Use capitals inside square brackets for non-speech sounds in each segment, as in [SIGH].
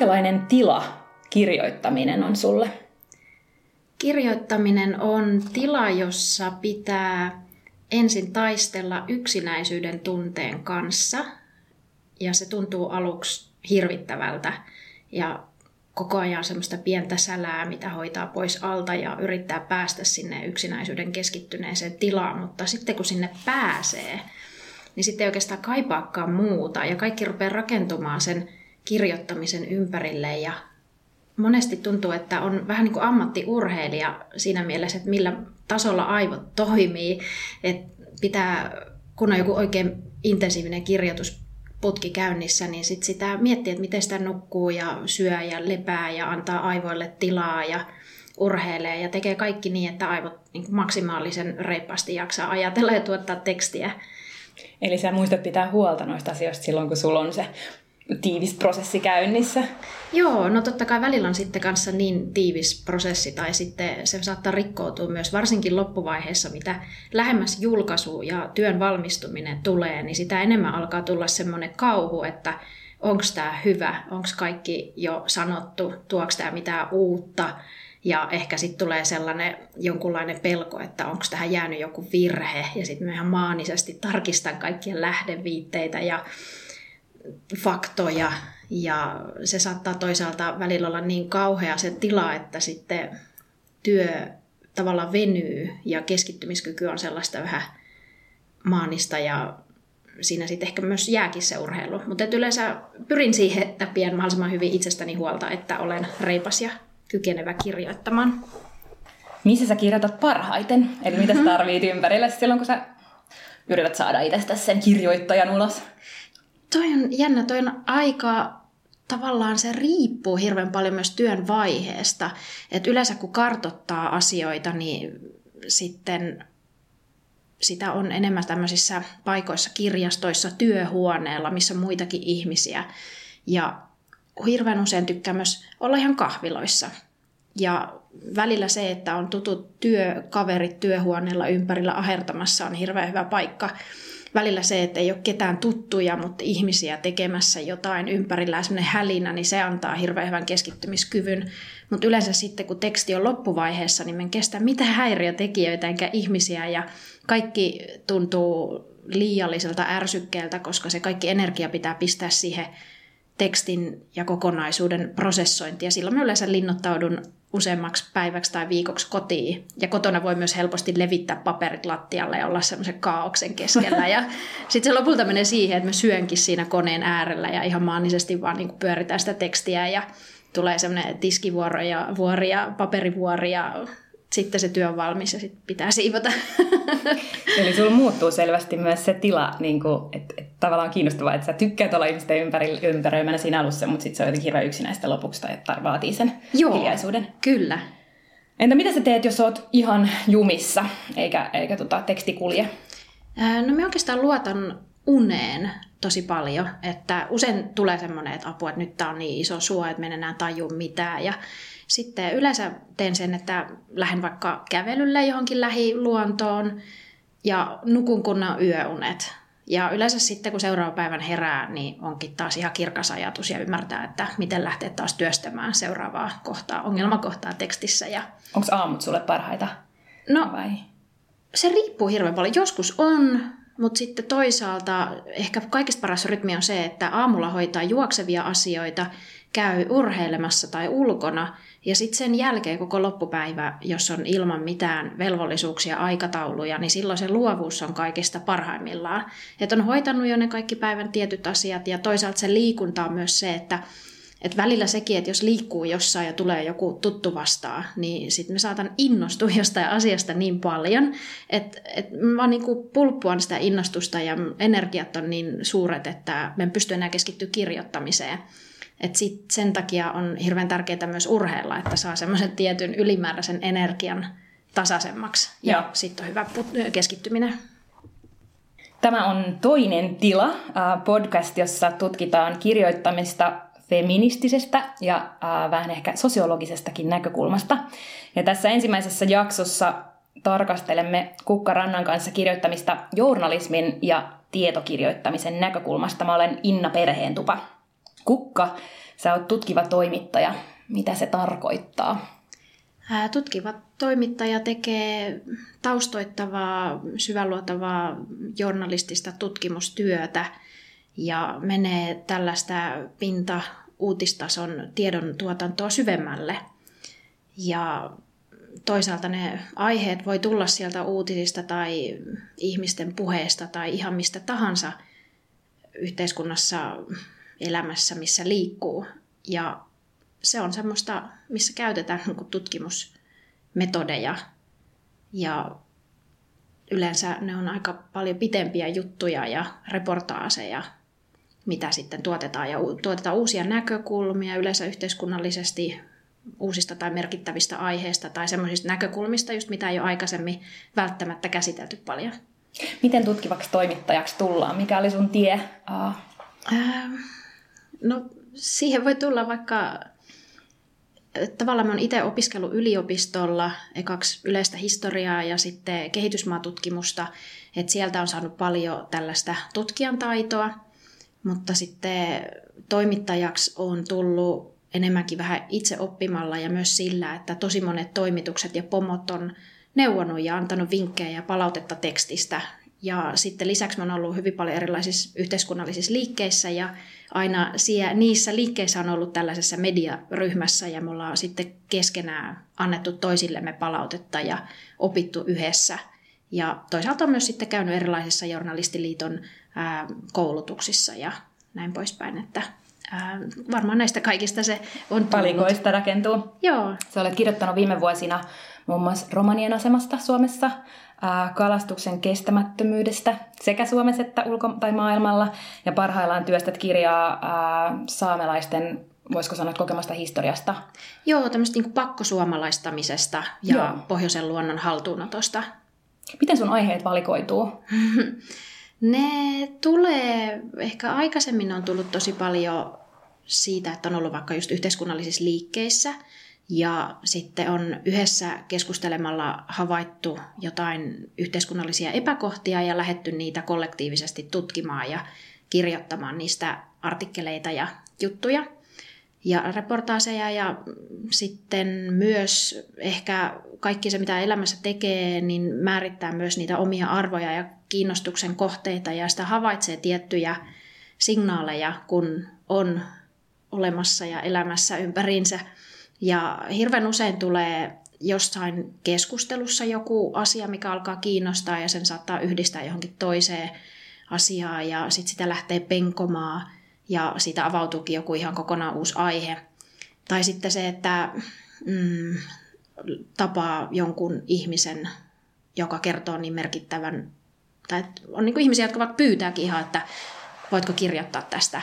minkälainen tila kirjoittaminen on sulle? Kirjoittaminen on tila, jossa pitää ensin taistella yksinäisyyden tunteen kanssa. Ja se tuntuu aluksi hirvittävältä. Ja koko ajan semmoista pientä sälää, mitä hoitaa pois alta ja yrittää päästä sinne yksinäisyyden keskittyneeseen tilaan. Mutta sitten kun sinne pääsee, niin sitten ei oikeastaan kaipaakaan muuta. Ja kaikki rupeaa rakentumaan sen kirjoittamisen ympärille ja monesti tuntuu, että on vähän niin kuin ammattiurheilija siinä mielessä, että millä tasolla aivot toimii. Että pitää, kun on joku oikein intensiivinen kirjoitusputki käynnissä, niin sit sitä miettii, että miten sitä nukkuu ja syö ja lepää ja antaa aivoille tilaa ja urheilee ja tekee kaikki niin, että aivot niin kuin maksimaalisen reippaasti jaksaa ajatella ja tuottaa tekstiä. Eli sä muistat pitää huolta noista asioista silloin, kun sulla on se tiivis prosessi käynnissä? Joo, no totta kai välillä on sitten kanssa niin tiivis prosessi tai sitten se saattaa rikkoutua myös varsinkin loppuvaiheessa, mitä lähemmäs julkaisu ja työn valmistuminen tulee, niin sitä enemmän alkaa tulla semmoinen kauhu, että onko tämä hyvä, onko kaikki jo sanottu, tuoks tämä mitään uutta, ja ehkä sitten tulee sellainen jonkunlainen pelko, että onko tähän jäänyt joku virhe. Ja sitten mä ihan maanisesti tarkistan kaikkien lähdeviitteitä ja faktoja ja se saattaa toisaalta välillä olla niin kauhea se tila, että sitten työ tavallaan venyy ja keskittymiskyky on sellaista vähän maanista ja siinä sitten ehkä myös jääkin se urheilu. Mutta yleensä pyrin siihen, että pidän mahdollisimman hyvin itsestäni huolta, että olen reipas ja kykenevä kirjoittamaan. Missä sä kirjoitat parhaiten? Eli mitä sä tarvit ympärillä silloin, kun sä yrität saada itsestä sen kirjoittajan ulos? Toi on jännä, toi on aika tavallaan se riippuu hirveän paljon myös työn vaiheesta. Et yleensä kun kartottaa asioita, niin sitten sitä on enemmän tämmöisissä paikoissa, kirjastoissa, työhuoneella, missä on muitakin ihmisiä. Ja hirveän usein tykkää myös olla ihan kahviloissa. Ja välillä se, että on tutut työkaverit työhuoneella ympärillä ahertamassa on hirveän hyvä paikka välillä se, että ei ole ketään tuttuja, mutta ihmisiä tekemässä jotain ympärillä, semmoinen hälinä, niin se antaa hirveän hyvän keskittymiskyvyn. Mutta yleensä sitten, kun teksti on loppuvaiheessa, niin en kestä mitään häiriötekijöitä enkä ihmisiä ja kaikki tuntuu liialliselta ärsykkeeltä, koska se kaikki energia pitää pistää siihen tekstin ja kokonaisuuden prosessointiin. Ja silloin mä yleensä linnoittaudun useammaksi päiväksi tai viikoksi kotiin. Ja kotona voi myös helposti levittää paperit lattialle ja olla semmoisen kaauksen keskellä. Ja [LAUGHS] sitten se lopulta menee siihen, että mä syönkin siinä koneen äärellä ja ihan maanisesti vaan niin pyöritään sitä tekstiä ja tulee semmoinen tiskivuoro ja vuori ja paperivuori ja sitten se työ on valmis ja sitten pitää siivota. [LAUGHS] Eli sulla muuttuu selvästi myös se tila, niin kuin, että, että tavallaan kiinnostavaa, että sä tykkäät olla ihmisten ympäri, ympäröimänä siinä alussa, mutta sitten se on jotenkin hirveän yksinäistä lopuksi tai että vaatii sen Joo, hiljaisuuden. kyllä. Entä mitä sä teet, jos oot ihan jumissa, eikä, eikä tota, teksti kulje? No me oikeastaan luotan uneen tosi paljon, että usein tulee semmoinen, että apua, että nyt tää on niin iso suo, että me en enää taju mitään ja sitten yleensä teen sen, että lähden vaikka kävelylle johonkin lähiluontoon ja nukun kunnan yöunet. Ja yleensä sitten, kun seuraavan päivän herää, niin onkin taas ihan kirkas ajatus ja ymmärtää, että miten lähtee taas työstämään seuraavaa kohtaa, ongelmakohtaa tekstissä. Ja... Onko aamut sulle parhaita? No, vai? se riippuu hirveän paljon. Joskus on, mutta sitten toisaalta ehkä kaikista paras rytmi on se, että aamulla hoitaa juoksevia asioita, käy urheilemassa tai ulkona – ja sitten sen jälkeen koko loppupäivä, jos on ilman mitään velvollisuuksia, aikatauluja, niin silloin se luovuus on kaikista parhaimmillaan. Että on hoitanut jo ne kaikki päivän tietyt asiat ja toisaalta se liikunta on myös se, että et välillä sekin, että jos liikkuu jossain ja tulee joku tuttu vastaan, niin sitten me saatan innostua [LAUGHS] jostain asiasta niin paljon, että et mä niinku pulppuan sitä innostusta ja energiat on niin suuret, että me en pysty enää keskittyä kirjoittamiseen. Et sit sen takia on hirveän tärkeää myös urheilla, että saa semmoisen tietyn ylimääräisen energian tasaisemmaksi. Ja, ja sitten on hyvä keskittyminen. Tämä on toinen tila, äh, podcast, jossa tutkitaan kirjoittamista feministisestä ja äh, vähän ehkä sosiologisestakin näkökulmasta. Ja tässä ensimmäisessä jaksossa tarkastelemme Kukka Rannan kanssa kirjoittamista journalismin ja tietokirjoittamisen näkökulmasta. Mä olen Inna Perheentupa. Kukka, sä oot tutkiva toimittaja. Mitä se tarkoittaa? Tutkiva toimittaja tekee taustoittavaa, syväluotavaa journalistista tutkimustyötä ja menee tällaista pinta-uutistason tiedon tuotantoa syvemmälle. Ja toisaalta ne aiheet voi tulla sieltä uutisista tai ihmisten puheesta tai ihan mistä tahansa yhteiskunnassa, elämässä, missä liikkuu. Ja se on semmoista, missä käytetään niin tutkimusmetodeja ja yleensä ne on aika paljon pitempiä juttuja ja reportaaseja, mitä sitten tuotetaan ja tuotetaan uusia näkökulmia yleensä yhteiskunnallisesti uusista tai merkittävistä aiheista tai semmoisista näkökulmista, just mitä ei ole aikaisemmin välttämättä käsitelty paljon. Miten tutkivaksi toimittajaksi tullaan? Mikä oli sun tie? Uh. Äh, no siihen voi tulla vaikka tavallaan mä oon itse opiskellut yliopistolla ekaksi yleistä historiaa ja sitten kehitysmaatutkimusta, että sieltä on saanut paljon tällaista tutkijan taitoa, mutta sitten toimittajaksi on tullut enemmänkin vähän itse oppimalla ja myös sillä, että tosi monet toimitukset ja pomot on neuvonut ja antanut vinkkejä ja palautetta tekstistä. Ja sitten lisäksi mä oon ollut hyvin paljon erilaisissa yhteiskunnallisissa liikkeissä ja aina siellä, niissä liikkeissä on ollut tällaisessa mediaryhmässä ja me ollaan sitten keskenään annettu toisillemme palautetta ja opittu yhdessä. Ja toisaalta on myös sitten käynyt erilaisissa journalistiliiton ää, koulutuksissa ja näin poispäin, että ää, varmaan näistä kaikista se on tullut. Palikoista rakentuu. Joo. Sä olet kirjoittanut viime vuosina muun muassa romanien asemasta Suomessa, kalastuksen kestämättömyydestä sekä Suomessa että ulko- tai maailmalla. Ja parhaillaan työstät kirjaa saamelaisten voisiko sanoa, kokemasta historiasta? Joo, tämmöistä niin pakkosuomalaistamisesta ja Joo. pohjoisen luonnon haltuunotosta. Miten sun aiheet valikoituu? [LAUGHS] ne tulee, ehkä aikaisemmin on tullut tosi paljon siitä, että on ollut vaikka just yhteiskunnallisissa liikkeissä – ja sitten on yhdessä keskustelemalla havaittu jotain yhteiskunnallisia epäkohtia ja lähetty niitä kollektiivisesti tutkimaan ja kirjoittamaan niistä artikkeleita ja juttuja ja reportaaseja. Ja sitten myös ehkä kaikki se, mitä elämässä tekee, niin määrittää myös niitä omia arvoja ja kiinnostuksen kohteita ja sitä havaitsee tiettyjä signaaleja, kun on olemassa ja elämässä ympäriinsä ja hirveän usein tulee jossain keskustelussa joku asia, mikä alkaa kiinnostaa ja sen saattaa yhdistää johonkin toiseen asiaan ja sitten sitä lähtee penkomaan ja siitä avautuukin joku ihan kokonaan uusi aihe. Tai sitten se, että mm, tapaa jonkun ihmisen, joka kertoo niin merkittävän, tai on niin kuin ihmisiä, jotka vaikka pyytääkin ihan, että voitko kirjoittaa tästä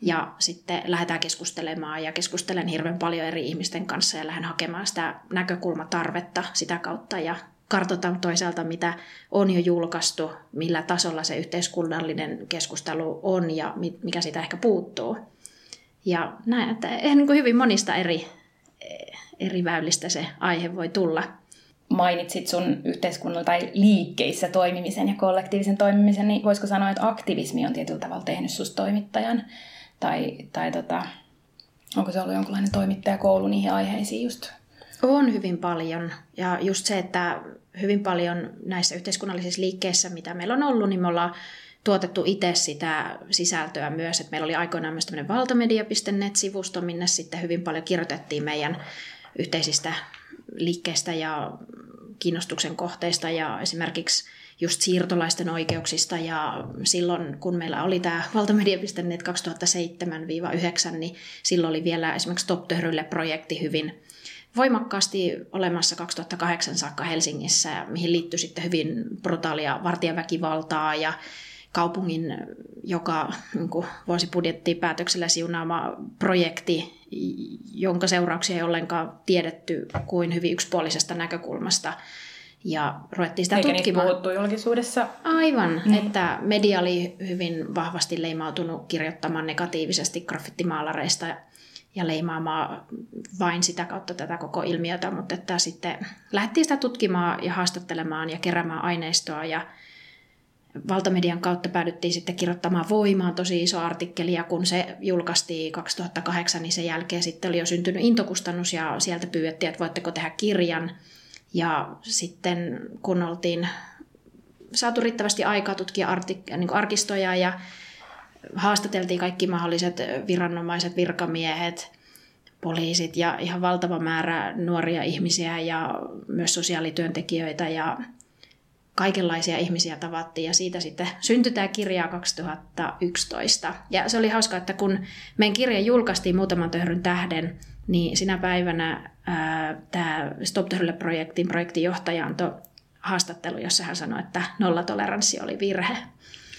ja sitten lähdetään keskustelemaan ja keskustelen hirveän paljon eri ihmisten kanssa ja lähden hakemaan sitä näkökulmatarvetta sitä kautta ja kartoitan toisaalta, mitä on jo julkaistu, millä tasolla se yhteiskunnallinen keskustelu on ja mikä sitä ehkä puuttuu. Ja näin, että niin kuin hyvin monista eri, eri väylistä se aihe voi tulla. Mainitsit sun yhteiskunnalla tai liikkeissä toimimisen ja kollektiivisen toimimisen, niin voisiko sanoa, että aktivismi on tietyllä tavalla tehnyt susta toimittajan? Tai, tai tota, onko se ollut jonkinlainen toimittajakoulu niihin aiheisiin just? On hyvin paljon. Ja just se, että hyvin paljon näissä yhteiskunnallisissa liikkeissä, mitä meillä on ollut, niin me ollaan tuotettu itse sitä sisältöä myös. Et meillä oli aikoinaan myös tämmöinen valtamedia.net-sivusto, minne sitten hyvin paljon kirjoitettiin meidän yhteisistä liikkeistä ja kiinnostuksen kohteista. Ja esimerkiksi just siirtolaisten oikeuksista. Ja silloin kun meillä oli tämä valtamedia.net 2007-2009, niin silloin oli vielä esimerkiksi Top projekti hyvin voimakkaasti olemassa 2008 saakka Helsingissä, mihin liittyi sitten hyvin brutaalia vartijaväkivaltaa ja kaupungin joka niin vuosibudjettipäätöksellä siunaama projekti, jonka seurauksia ei ollenkaan tiedetty kuin hyvin yksipuolisesta näkökulmasta ja ruvettiin sitä Eikä tutkimaan. Eikä puhuttu julkisuudessa. Aivan, mm. että media oli hyvin vahvasti leimautunut kirjoittamaan negatiivisesti graffittimaalareista ja leimaamaan vain sitä kautta tätä koko ilmiötä, mutta että sitten lähdettiin sitä tutkimaan ja haastattelemaan ja keräämään aineistoa ja valtamedian kautta päädyttiin sitten kirjoittamaan Voimaan tosi iso artikkeli, ja kun se julkaistiin 2008, niin sen jälkeen sitten oli jo syntynyt intokustannus, ja sieltä pyydettiin, että voitteko tehdä kirjan. Ja sitten kun oltiin saatu riittävästi aikaa tutkia artik- niin arkistoja ja haastateltiin kaikki mahdolliset viranomaiset, virkamiehet, poliisit ja ihan valtava määrä nuoria ihmisiä ja myös sosiaalityöntekijöitä ja kaikenlaisia ihmisiä tavattiin ja siitä sitten syntyi tämä kirja 2011. Ja se oli hauska, että kun meidän kirja julkaistiin muutaman töhryn tähden, niin sinä päivänä tämä Stop projektin projektinjohtaja antoi haastattelu, jossa hän sanoi, että nollatoleranssi oli virhe.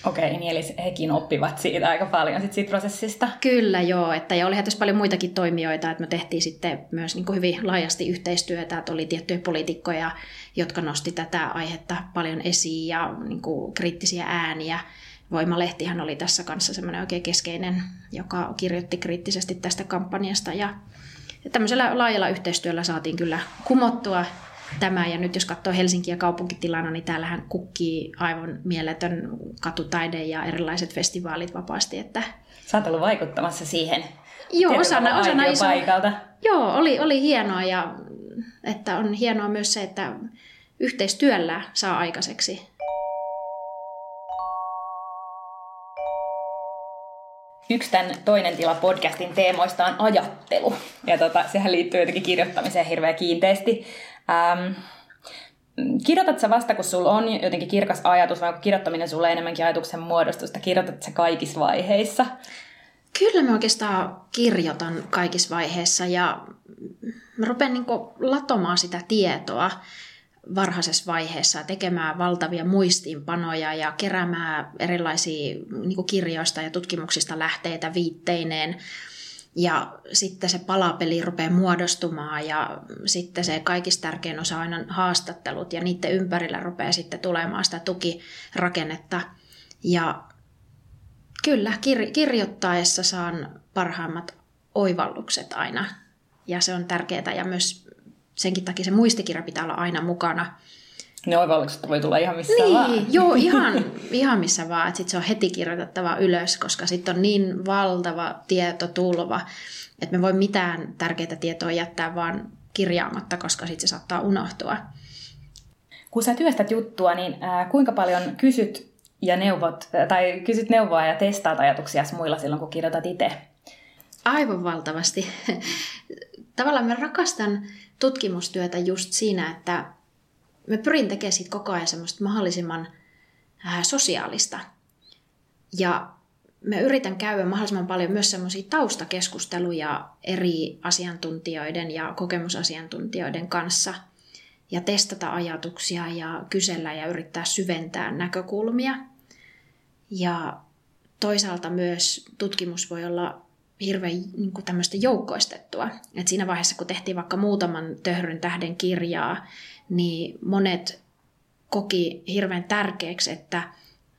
Okei, niin eli hekin oppivat siitä aika paljon sit siitä prosessista. Kyllä joo, että ja olihan tässä paljon muitakin toimijoita, että me tehtiin sitten myös niin kuin hyvin laajasti yhteistyötä, että oli tiettyjä poliitikkoja, jotka nosti tätä aihetta paljon esiin ja niin kuin kriittisiä ääniä. Voimalehtihan oli tässä kanssa semmoinen oikein keskeinen, joka kirjoitti kriittisesti tästä kampanjasta ja tämmöisellä laajalla yhteistyöllä saatiin kyllä kumottua tämä. Ja nyt jos katsoo Helsinkiä kaupunkitilana, niin täällähän kukkii aivan mieletön katutaide ja erilaiset festivaalit vapaasti. Että... Sä oot ollut vaikuttamassa siihen Joo, osana, osana iso... paikalta. Joo, oli, oli hienoa ja että on hienoa myös se, että yhteistyöllä saa aikaiseksi. Yksi tämän toinen tila podcastin teemoista on ajattelu. Ja tota, sehän liittyy jotenkin kirjoittamiseen hirveän kiinteästi. Ähm, kirjoitat sä vasta, kun sulla on jotenkin kirkas ajatus, vai onko kirjoittaminen sulle enemmänkin ajatuksen muodostusta? Kirjoitat sä kaikissa vaiheissa? Kyllä mä oikeastaan kirjoitan kaikissa vaiheissa ja mä rupean niin latomaan sitä tietoa varhaisessa vaiheessa tekemään valtavia muistiinpanoja ja keräämään erilaisia niin kirjoista ja tutkimuksista lähteitä viitteineen ja sitten se palapeli rupeaa muodostumaan ja sitten se kaikista tärkein osa on haastattelut ja niiden ympärillä rupeaa sitten tulemaan sitä tukirakennetta. Ja kyllä, kir- kirjoittaessa saan parhaimmat oivallukset aina ja se on tärkeää ja myös senkin takia se muistikirja pitää olla aina mukana ne oivallukset voi tulla ihan missä niin, vaan. Joo, ihan, [LAUGHS] ihan missä vaan. Että sit se on heti kirjoitettava ylös, koska sitten on niin valtava tietotulva, että me voi mitään tärkeää tietoa jättää vaan kirjaamatta, koska sitten se saattaa unohtua. Kun sä työstät juttua, niin kuinka paljon kysyt ja neuvot, tai kysyt neuvoa ja testaat ajatuksia muilla silloin, kun kirjoitat itse? Aivan valtavasti. [LAUGHS] Tavallaan mä rakastan tutkimustyötä just siinä, että mä pyrin tekemään siitä koko ajan semmoista mahdollisimman sosiaalista. Ja mä yritän käydä mahdollisimman paljon myös semmoisia taustakeskusteluja eri asiantuntijoiden ja kokemusasiantuntijoiden kanssa ja testata ajatuksia ja kysellä ja yrittää syventää näkökulmia. Ja toisaalta myös tutkimus voi olla hirveän niin kuin tämmöistä joukkoistettua. Et siinä vaiheessa, kun tehtiin vaikka muutaman töhryn tähden kirjaa, niin monet koki hirveän tärkeäksi, että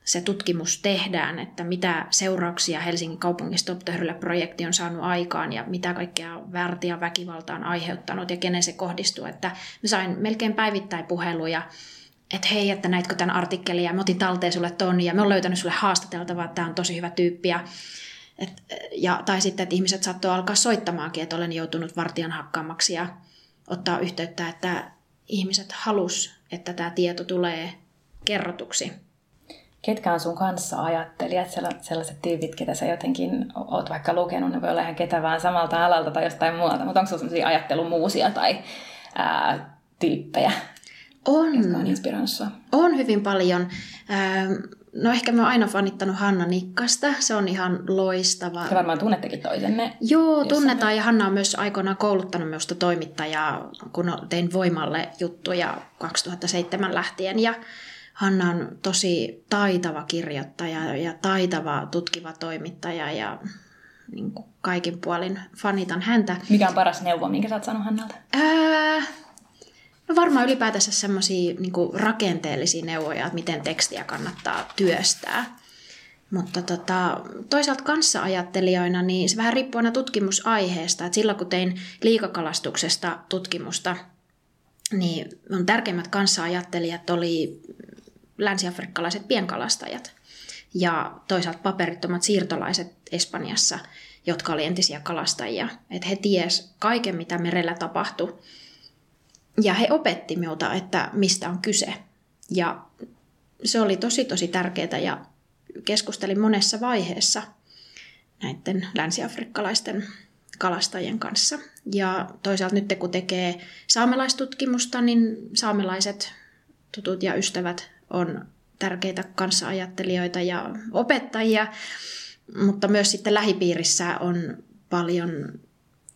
se tutkimus tehdään, että mitä seurauksia Helsingin kaupungin Stop projekti on saanut aikaan ja mitä kaikkea väärtiä väkivalta on aiheuttanut ja kenen se kohdistuu. Että mä sain melkein päivittäin puheluja, että hei, että näitkö tämän artikkelin ja mä otin talteen sulle ton ja mä oon löytänyt sulle haastateltavaa, että tämä on tosi hyvä tyyppi. Ja, et, ja, tai sitten, että ihmiset saattoi alkaa soittamaankin, että olen joutunut vartijan hakkaamaksi ja ottaa yhteyttä, että ihmiset halus, että tämä tieto tulee kerrotuksi. Ketkä on sun kanssa ajattelijat, sellaiset tyypit, ketä sä jotenkin oot vaikka lukenut, ne voi olla ihan ketä vaan samalta alalta tai jostain muualta, mutta onko sulla sellaisia ajattelumuusia tai ää, tyyppejä, on, jotka on inspiroinut sua? On hyvin paljon. No ehkä mä oon aina fanittanut Hanna Nikkasta. Se on ihan loistava. Ja varmaan tunnettekin toisenne. Joo, tunnetaan. Me... Ja Hanna on myös aikoinaan kouluttanut minusta toimittajaa, kun tein Voimalle juttuja 2007 lähtien. Ja Hanna on tosi taitava kirjoittaja ja taitava tutkiva toimittaja ja niin kuin kaikin puolin fanitan häntä. Mikä on paras neuvo, minkä sä oot saanut Hannalta? Ää, No varmaan ylipäätänsä semmoisia niin rakenteellisia neuvoja, että miten tekstiä kannattaa työstää. Mutta tota, toisaalta kanssa-ajattelijoina, niin se vähän riippuu aina tutkimusaiheesta. Et silloin kun tein liikakalastuksesta tutkimusta, niin mun tärkeimmät kanssa-ajattelijat oli länsiafrikkalaiset pienkalastajat ja toisaalta paperittomat siirtolaiset Espanjassa, jotka oli entisiä kalastajia. Että he ties kaiken, mitä merellä tapahtui. Ja he opetti minulta, että mistä on kyse. Ja se oli tosi tosi tärkeää ja keskustelin monessa vaiheessa näiden länsiafrikkalaisten kalastajien kanssa. Ja toisaalta nyt kun tekee saamelaistutkimusta, niin saamelaiset tutut ja ystävät on tärkeitä kanssaajattelijoita ja opettajia, mutta myös sitten lähipiirissä on paljon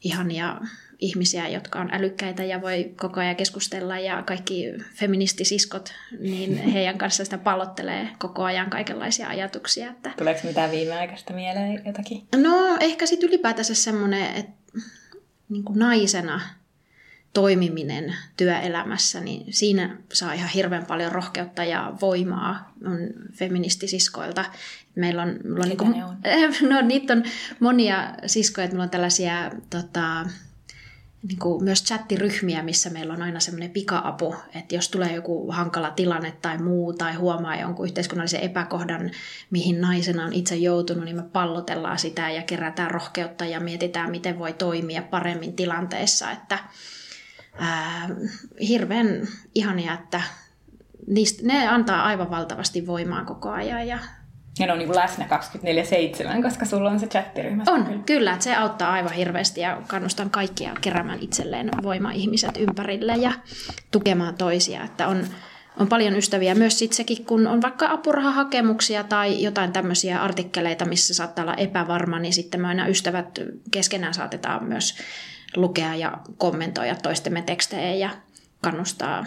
ihania ihmisiä, jotka on älykkäitä ja voi koko ajan keskustella ja kaikki feministisiskot, niin [LAUGHS] heidän kanssa sitä pallottelee koko ajan kaikenlaisia ajatuksia. Että... Tuleeko mitään viimeaikaista mieleen jotakin? No ehkä sitten ylipäätänsä semmoinen, että niin kuin naisena toimiminen työelämässä, niin siinä saa ihan hirveän paljon rohkeutta ja voimaa on feministisiskoilta. Meillä on, meillä on, niin kuin, on? [LAUGHS] No, niitä on monia siskoja, että meillä on tällaisia tota, niin kuin myös chattiryhmiä, missä meillä on aina semmoinen pika-apu, että jos tulee joku hankala tilanne tai muu tai huomaa jonkun yhteiskunnallisen epäkohdan, mihin naisena on itse joutunut, niin me pallotellaan sitä ja kerätään rohkeutta ja mietitään, miten voi toimia paremmin tilanteessa. Että, ää, hirveän ihania, että niistä, ne antaa aivan valtavasti voimaa koko ajan ja ja ne on niin läsnä 24-7, koska sulla on se chattiryhmä. On, kyllä. kyllä, että se auttaa aivan hirveästi ja kannustan kaikkia keräämään itselleen voima-ihmiset ympärille ja tukemaan toisia. Että on, on paljon ystäviä myös sit sekin, kun on vaikka apurahahakemuksia tai jotain tämmöisiä artikkeleita, missä saattaa olla epävarma, niin sitten me aina ystävät keskenään saatetaan myös lukea ja kommentoida toistemme tekstejä ja kannustaa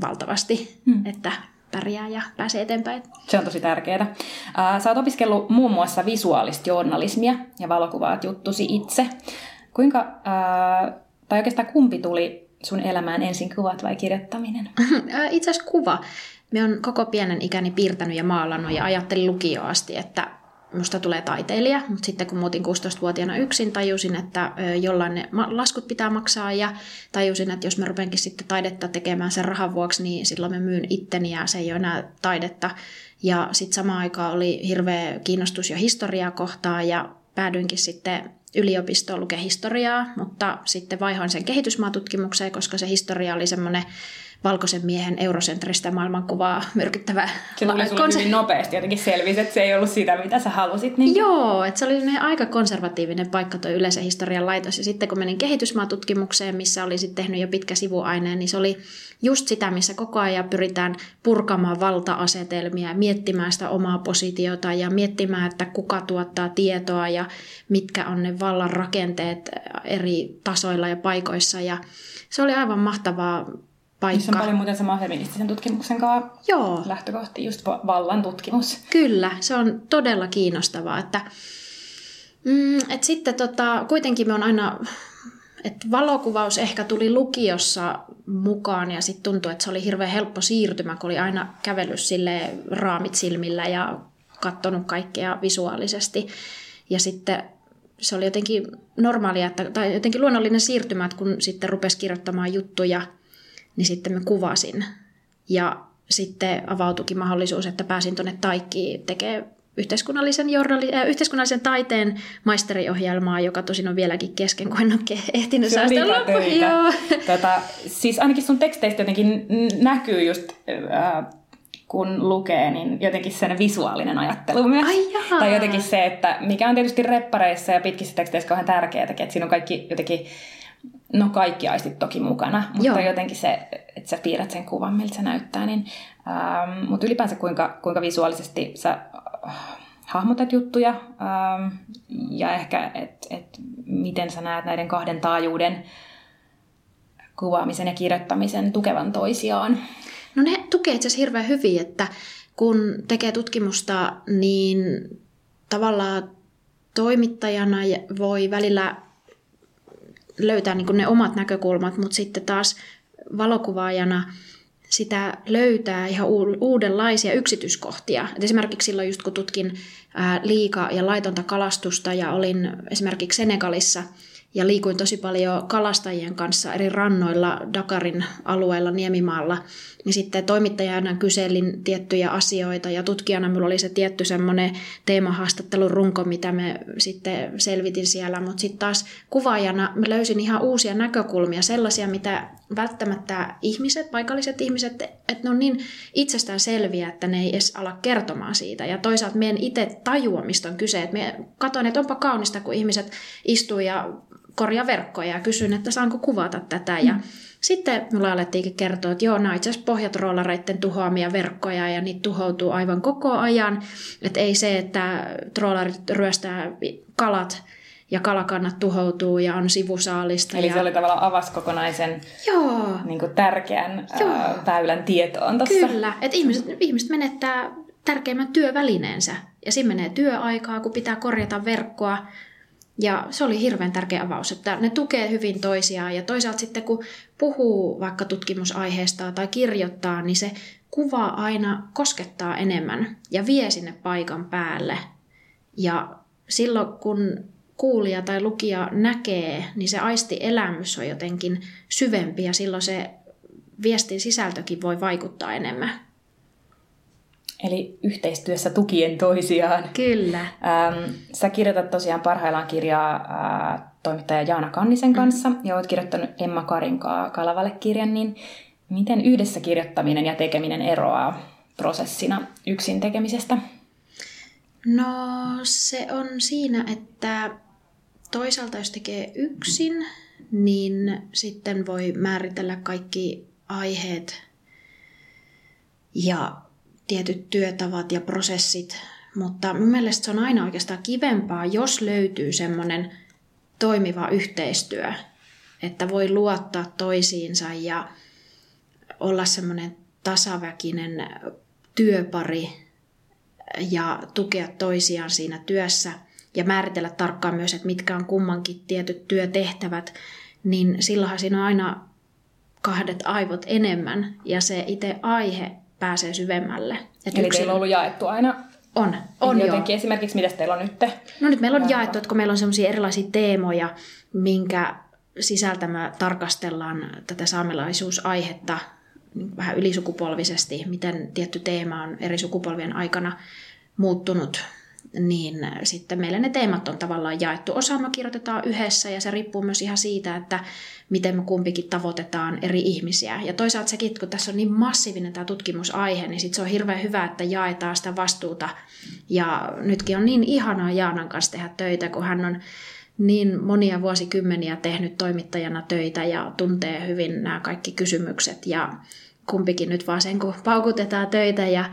valtavasti, hmm. että pärjää ja pääsee eteenpäin. Se on tosi tärkeää. Sä oot opiskellut muun muassa visuaalista journalismia ja valokuvaat juttusi itse. Kuinka, tai oikeastaan kumpi tuli sun elämään ensin, kuvat vai kirjoittaminen? [LAUGHS] Itse asiassa kuva. Me on koko pienen ikäni piirtänyt ja maalannut ja ajattelin lukioon asti, että musta tulee taiteilija, mutta sitten kun muutin 16-vuotiaana yksin, tajusin, että jollain ne laskut pitää maksaa ja tajusin, että jos mä rupenkin sitten taidetta tekemään sen rahan vuoksi, niin silloin mä myyn itteni ja se ei ole enää taidetta. Ja sitten samaan aikaan oli hirveä kiinnostus jo historiaa kohtaan ja päädyinkin sitten yliopistoon lukea historiaa, mutta sitten vaihoin sen kehitysmaatutkimukseen, koska se historia oli semmoinen valkoisen miehen eurocentristä maailmankuvaa myrkyttävä. Se tuli sulle konser- hyvin nopeasti jotenkin selvisi, että se ei ollut sitä, mitä sä halusit. Niin... Joo, että se oli aika konservatiivinen paikka tuo yleisen historian laitos. Ja sitten kun menin kehitysmaatutkimukseen, missä oli sitten tehnyt jo pitkä sivuaineen, niin se oli just sitä, missä koko ajan pyritään purkamaan valta-asetelmia, miettimään sitä omaa positiota ja miettimään, että kuka tuottaa tietoa ja mitkä on ne vallan rakenteet eri tasoilla ja paikoissa. Ja se oli aivan mahtavaa paikka. Se on paljon muuten sama feministisen tutkimuksen kanssa Joo. lähtökohti, just vallan tutkimus. Kyllä, se on todella kiinnostavaa, että, mm, että sitten tota, kuitenkin me on aina, että valokuvaus ehkä tuli lukiossa mukaan ja sitten tuntui, että se oli hirveän helppo siirtymä, kun oli aina kävellyt sille raamit silmillä ja katsonut kaikkea visuaalisesti. Ja sitten se oli jotenkin normaalia, että, tai jotenkin luonnollinen siirtymä, että kun sitten rupesi kirjoittamaan juttuja – niin sitten mä kuvasin. Ja sitten avautukin mahdollisuus, että pääsin tuonne Taikkiin tekemään yhteiskunnallisen, journali- äh, yhteiskunnallisen taiteen maisteriohjelmaa, joka tosin on vieläkin kesken, kun en ole ehtinyt saada sitä Tota, siis ainakin sun teksteistä jotenkin näkyy just... Äh, kun lukee, niin jotenkin sen visuaalinen ajattelu myös. Ai tai jotenkin se, että mikä on tietysti reppareissa ja pitkissä teksteissä kauhean tärkeää, että siinä on kaikki jotenkin no kaikki aistit toki mukana, mutta Joo. jotenkin se, että sä piirrät sen kuvan, miltä se näyttää. Niin, ähm, mutta ylipäänsä kuinka, kuinka visuaalisesti sä äh, hahmotat juttuja ähm, ja ehkä, että et miten sä näet näiden kahden taajuuden kuvaamisen ja kirjoittamisen tukevan toisiaan? No ne tukee itse asiassa hirveän hyvin, että kun tekee tutkimusta, niin tavallaan toimittajana voi välillä löytää niin ne omat näkökulmat, mutta sitten taas valokuvaajana sitä löytää ihan uudenlaisia yksityiskohtia. Et esimerkiksi silloin just kun tutkin liika- ja laitonta kalastusta ja olin esimerkiksi Senegalissa ja liikuin tosi paljon kalastajien kanssa eri rannoilla Dakarin alueella Niemimaalla, niin sitten toimittajana kyselin tiettyjä asioita ja tutkijana minulla oli se tietty semmoinen teemahaastattelun runko, mitä me sitten selvitin siellä, mutta sitten taas kuvaajana mä löysin ihan uusia näkökulmia, sellaisia, mitä välttämättä ihmiset, paikalliset ihmiset, että ne on niin itsestään selviä, että ne ei edes ala kertomaan siitä. Ja toisaalta meidän itse tajua, mistä on kyse. Että me katoin, että onpa kaunista, kun ihmiset istuu ja korjaa verkkoja ja kysyn, että saanko kuvata tätä. Ja mm. sitten mulla alettiinkin kertoa, että joo, nämä itse asiassa pohjatroolareiden tuhoamia verkkoja ja niitä tuhoutuu aivan koko ajan. Että ei se, että troolarit ryöstää kalat ja kalakannat tuhoutuu ja on sivusaalista. Eli ja... se oli tavallaan avasi kokonaisen Joo. Niin kuin tärkeän Joo. Ää, väylän tietoon tuossa. Kyllä, että ihmiset, ihmiset menettää tärkeimmän työvälineensä. Ja siinä menee työaikaa, kun pitää korjata verkkoa. Ja se oli hirveän tärkeä avaus, että ne tukee hyvin toisiaan. Ja toisaalta sitten kun puhuu vaikka tutkimusaiheesta tai kirjoittaa, niin se kuva aina koskettaa enemmän ja vie sinne paikan päälle. Ja silloin kun kuulija tai lukija näkee, niin se aisti elämys on jotenkin syvempi ja silloin se viestin sisältökin voi vaikuttaa enemmän. Eli yhteistyössä tukien toisiaan. Kyllä. Ähm, sä kirjoitat tosiaan parhaillaan kirjaa äh, toimittaja Jaana Kannisen mm. kanssa mm. ja oot kirjoittanut Emma Karinkaa Kalavalle-kirjan, niin miten yhdessä kirjoittaminen ja tekeminen eroaa prosessina yksin tekemisestä? No se on siinä, että toisaalta jos tekee yksin, niin sitten voi määritellä kaikki aiheet ja tietyt työtavat ja prosessit, mutta mun mielestä se on aina oikeastaan kivempaa, jos löytyy semmoinen toimiva yhteistyö, että voi luottaa toisiinsa ja olla semmoinen tasaväkinen työpari ja tukea toisiaan siinä työssä ja määritellä tarkkaan myös, että mitkä on kummankin tietyt työtehtävät, niin silloinhan siinä on aina kahdet aivot enemmän ja se itse aihe pääsee syvemmälle. Et Eli yksilö... teillä on ollut jaettu aina on, on Jotenkin jo. esimerkiksi, mitä teillä on nyt? No nyt meillä on jaettu, että kun meillä on sellaisia erilaisia teemoja, minkä sisältä me tarkastellaan tätä saamelaisuusaihetta niin vähän ylisukupolvisesti, miten tietty teema on eri sukupolvien aikana muuttunut niin sitten meillä ne teemat on tavallaan jaettu. Osa me kirjoitetaan yhdessä ja se riippuu myös ihan siitä, että miten me kumpikin tavoitetaan eri ihmisiä. Ja toisaalta sekin, kun tässä on niin massiivinen tämä tutkimusaihe, niin sitten se on hirveän hyvä, että jaetaan sitä vastuuta. Ja nytkin on niin ihanaa Jaanan kanssa tehdä töitä, kun hän on niin monia vuosikymmeniä tehnyt toimittajana töitä ja tuntee hyvin nämä kaikki kysymykset. Ja kumpikin nyt vaan sen, kun paukutetaan töitä ja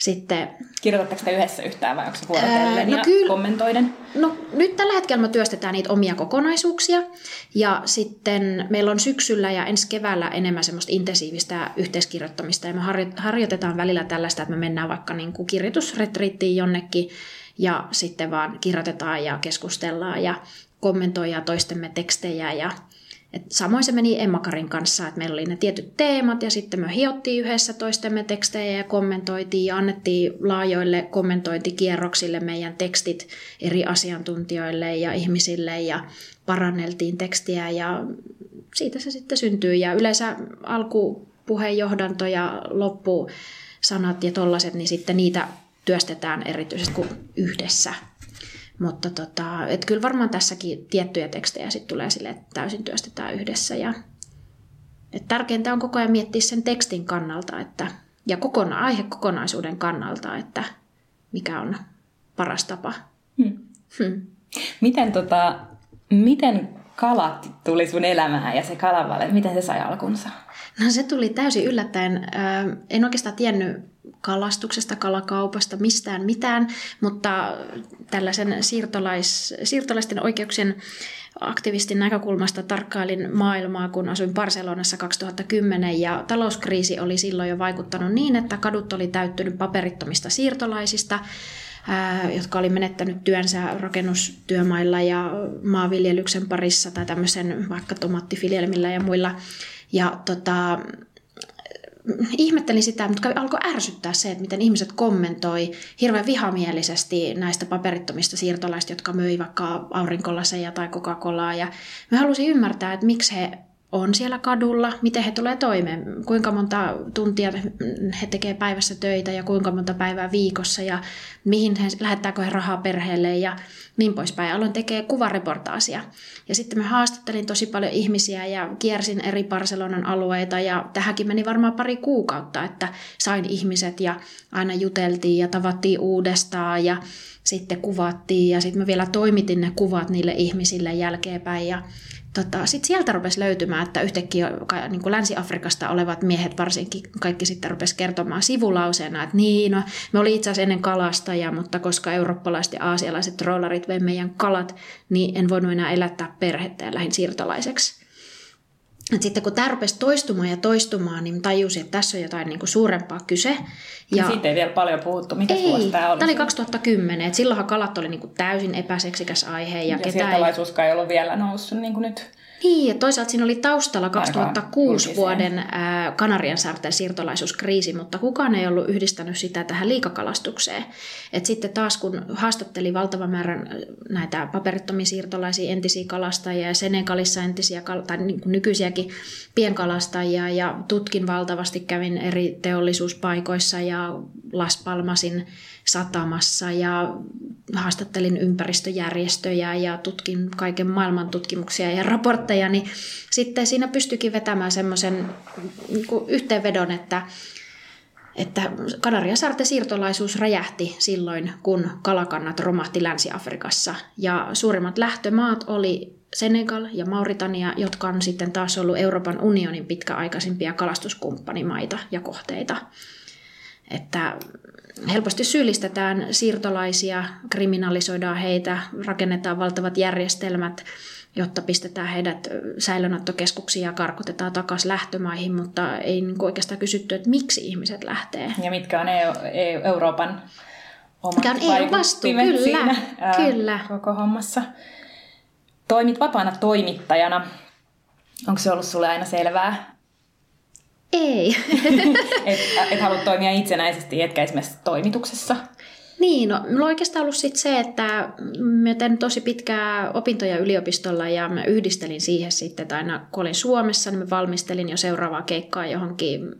sitten... Kirjoitatteko te yhdessä yhtään vai onko se vuorotellen? No ja kyllä, kommentoiden? No nyt tällä hetkellä me työstetään niitä omia kokonaisuuksia. Ja sitten meillä on syksyllä ja ensi keväällä enemmän semmoista intensiivistä yhteiskirjoittamista. Ja me harjoitetaan välillä tällaista, että me mennään vaikka niin kuin kirjoitusretriittiin jonnekin ja sitten vaan kirjoitetaan ja keskustellaan ja kommentoidaan toistemme tekstejä ja et samoin se meni Emmakarin kanssa, että meillä oli ne tietyt teemat ja sitten me hiottiin yhdessä toistemme tekstejä ja kommentoitiin ja annettiin laajoille kommentointikierroksille meidän tekstit eri asiantuntijoille ja ihmisille ja paranneltiin tekstiä ja siitä se sitten syntyy. Ja yleensä alkupuheenjohdanto ja loppusanat ja tollaset, niin sitten niitä työstetään erityisesti kuin yhdessä. Mutta tota, et kyllä varmaan tässäkin tiettyjä tekstejä sit tulee sille, että täysin työstetään yhdessä. Ja, et tärkeintä on koko ajan miettiä sen tekstin kannalta että, ja kokona, aihekokonaisuuden kannalta, että mikä on paras tapa. Hmm. Hmm. Miten, tota, miten kalat tuli sun elämään ja se kalavalle, miten se sai alkunsa? No se tuli täysin yllättäen. En oikeastaan tiennyt kalastuksesta, kalakaupasta, mistään mitään, mutta tällaisen siirtolais, siirtolaisten oikeuksien aktivistin näkökulmasta tarkkailin maailmaa, kun asuin Barcelonassa 2010 ja talouskriisi oli silloin jo vaikuttanut niin, että kadut oli täyttynyt paperittomista siirtolaisista, jotka oli menettänyt työnsä rakennustyömailla ja maanviljelyksen parissa tai tämmöisen vaikka tomattifiljelmillä ja muilla. Ja tota, ihmettelin sitä, mutta alkoi ärsyttää se, että miten ihmiset kommentoi hirveän vihamielisesti näistä paperittomista siirtolaista, jotka möi vaikka aurinkolaseja tai Coca-Colaa. Ja mä halusin ymmärtää, että miksi he on siellä kadulla, miten he tulee toimeen, kuinka monta tuntia he tekee päivässä töitä ja kuinka monta päivää viikossa ja mihin he, lähettääkö he rahaa perheelle ja niin poispäin. Aloin tekee kuvareportaasia. Ja sitten mä haastattelin tosi paljon ihmisiä ja kiersin eri Barcelonan alueita ja tähänkin meni varmaan pari kuukautta, että sain ihmiset ja aina juteltiin ja tavattiin uudestaan ja sitten kuvattiin ja sitten mä vielä toimitin ne kuvat niille ihmisille jälkeenpäin ja tota, sitten sieltä rupesi löytymään, että yhtäkkiä niin kuin Länsi-Afrikasta olevat miehet varsinkin kaikki sitten rupesi kertomaan sivulauseena, että niin, no, me oli itse asiassa ennen kalastaja, mutta koska eurooppalaiset ja aasialaiset trollarit vei meidän kalat, niin en voinut enää elättää perhettä ja lähdin siirtolaiseksi. Et sitten kun tämä rupesi toistumaan ja toistumaan, niin tajusin, että tässä on jotain niin kuin suurempaa kyse. Ja siitä ei vielä paljon puhuttu. Mikä ei, vuosi tämä oli? Tämä oli 2010. Et silloinhan kalat oli niin kuin täysin epäseksikäs aihe. Ja, ja ketä ei ollut vielä noussut niin kuin nyt. Niin, ja toisaalta siinä oli taustalla 2006 vuoden Kanarian saarten siirtolaisuuskriisi, mutta kukaan ei ollut yhdistänyt sitä tähän liikakalastukseen. Et sitten taas kun haastatteli valtavan määrän näitä paperittomia siirtolaisia entisiä kalastajia ja Senegalissa entisiä tai niin kuin nykyisiäkin pienkalastajia ja tutkin valtavasti, kävin eri teollisuuspaikoissa ja Las Palmasin satamassa ja haastattelin ympäristöjärjestöjä ja tutkin kaiken maailman tutkimuksia ja raportteja, niin sitten siinä pystyikin vetämään semmoisen niin yhteenvedon, että että Kanariasaarten siirtolaisuus räjähti silloin, kun kalakannat romahti Länsi-Afrikassa. Ja suurimmat lähtömaat oli Senegal ja Mauritania, jotka on sitten taas ollut Euroopan unionin pitkäaikaisimpia kalastuskumppanimaita ja kohteita. Että helposti syyllistetään siirtolaisia, kriminalisoidaan heitä, rakennetaan valtavat järjestelmät, jotta pistetään heidät säilönottokeskuksiin ja karkotetaan takaisin lähtömaihin, mutta ei niin oikeastaan kysytty, että miksi ihmiset lähtee. Ja mitkä on EU, EU, Euroopan omat Mikä on EU-vastuu, kyllä, siinä, ää, kyllä. koko hommassa. Toimit vapaana toimittajana. Onko se ollut sulle aina selvää, ei. [LAUGHS] et, et halua toimia itsenäisesti, etkä esimerkiksi toimituksessa? Niin, no mulla on oikeastaan ollut sit se, että mä tein tosi pitkää opintoja yliopistolla ja mä yhdistelin siihen sitten, että aina kun olin Suomessa, niin mä valmistelin jo seuraavaa keikkaa johonkin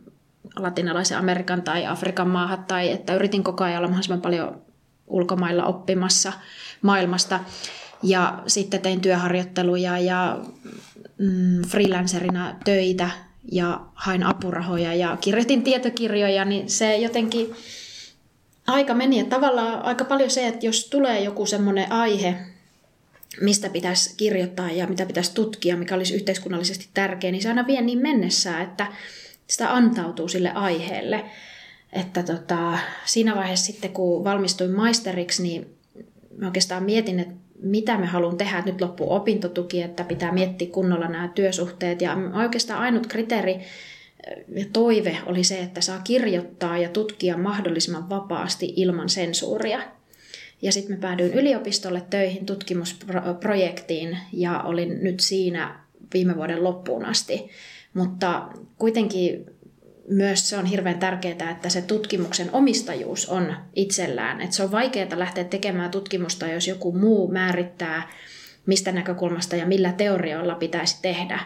latinalaisen Amerikan tai Afrikan maahan, tai että yritin koko ajan olla mahdollisimman paljon ulkomailla oppimassa maailmasta. Ja sitten tein työharjoitteluja ja mm, freelancerina töitä ja hain apurahoja ja kirjoitin tietokirjoja, niin se jotenkin aika meni. Ja tavallaan aika paljon se, että jos tulee joku semmoinen aihe, mistä pitäisi kirjoittaa ja mitä pitäisi tutkia, mikä olisi yhteiskunnallisesti tärkeä, niin se aina vie niin mennessään, että sitä antautuu sille aiheelle. Että tota, siinä vaiheessa sitten, kun valmistuin maisteriksi, niin mä oikeastaan mietin, että mitä me haluan tehdä, että nyt loppuu opintotuki, että pitää miettiä kunnolla nämä työsuhteet. Ja oikeastaan ainut kriteeri ja toive oli se, että saa kirjoittaa ja tutkia mahdollisimman vapaasti ilman sensuuria. Ja sitten mä päädyin yliopistolle töihin tutkimusprojektiin ja olin nyt siinä viime vuoden loppuun asti. Mutta kuitenkin myös se on hirveän tärkeää, että se tutkimuksen omistajuus on itsellään. Että se on vaikeaa lähteä tekemään tutkimusta, jos joku muu määrittää, mistä näkökulmasta ja millä teorioilla pitäisi tehdä,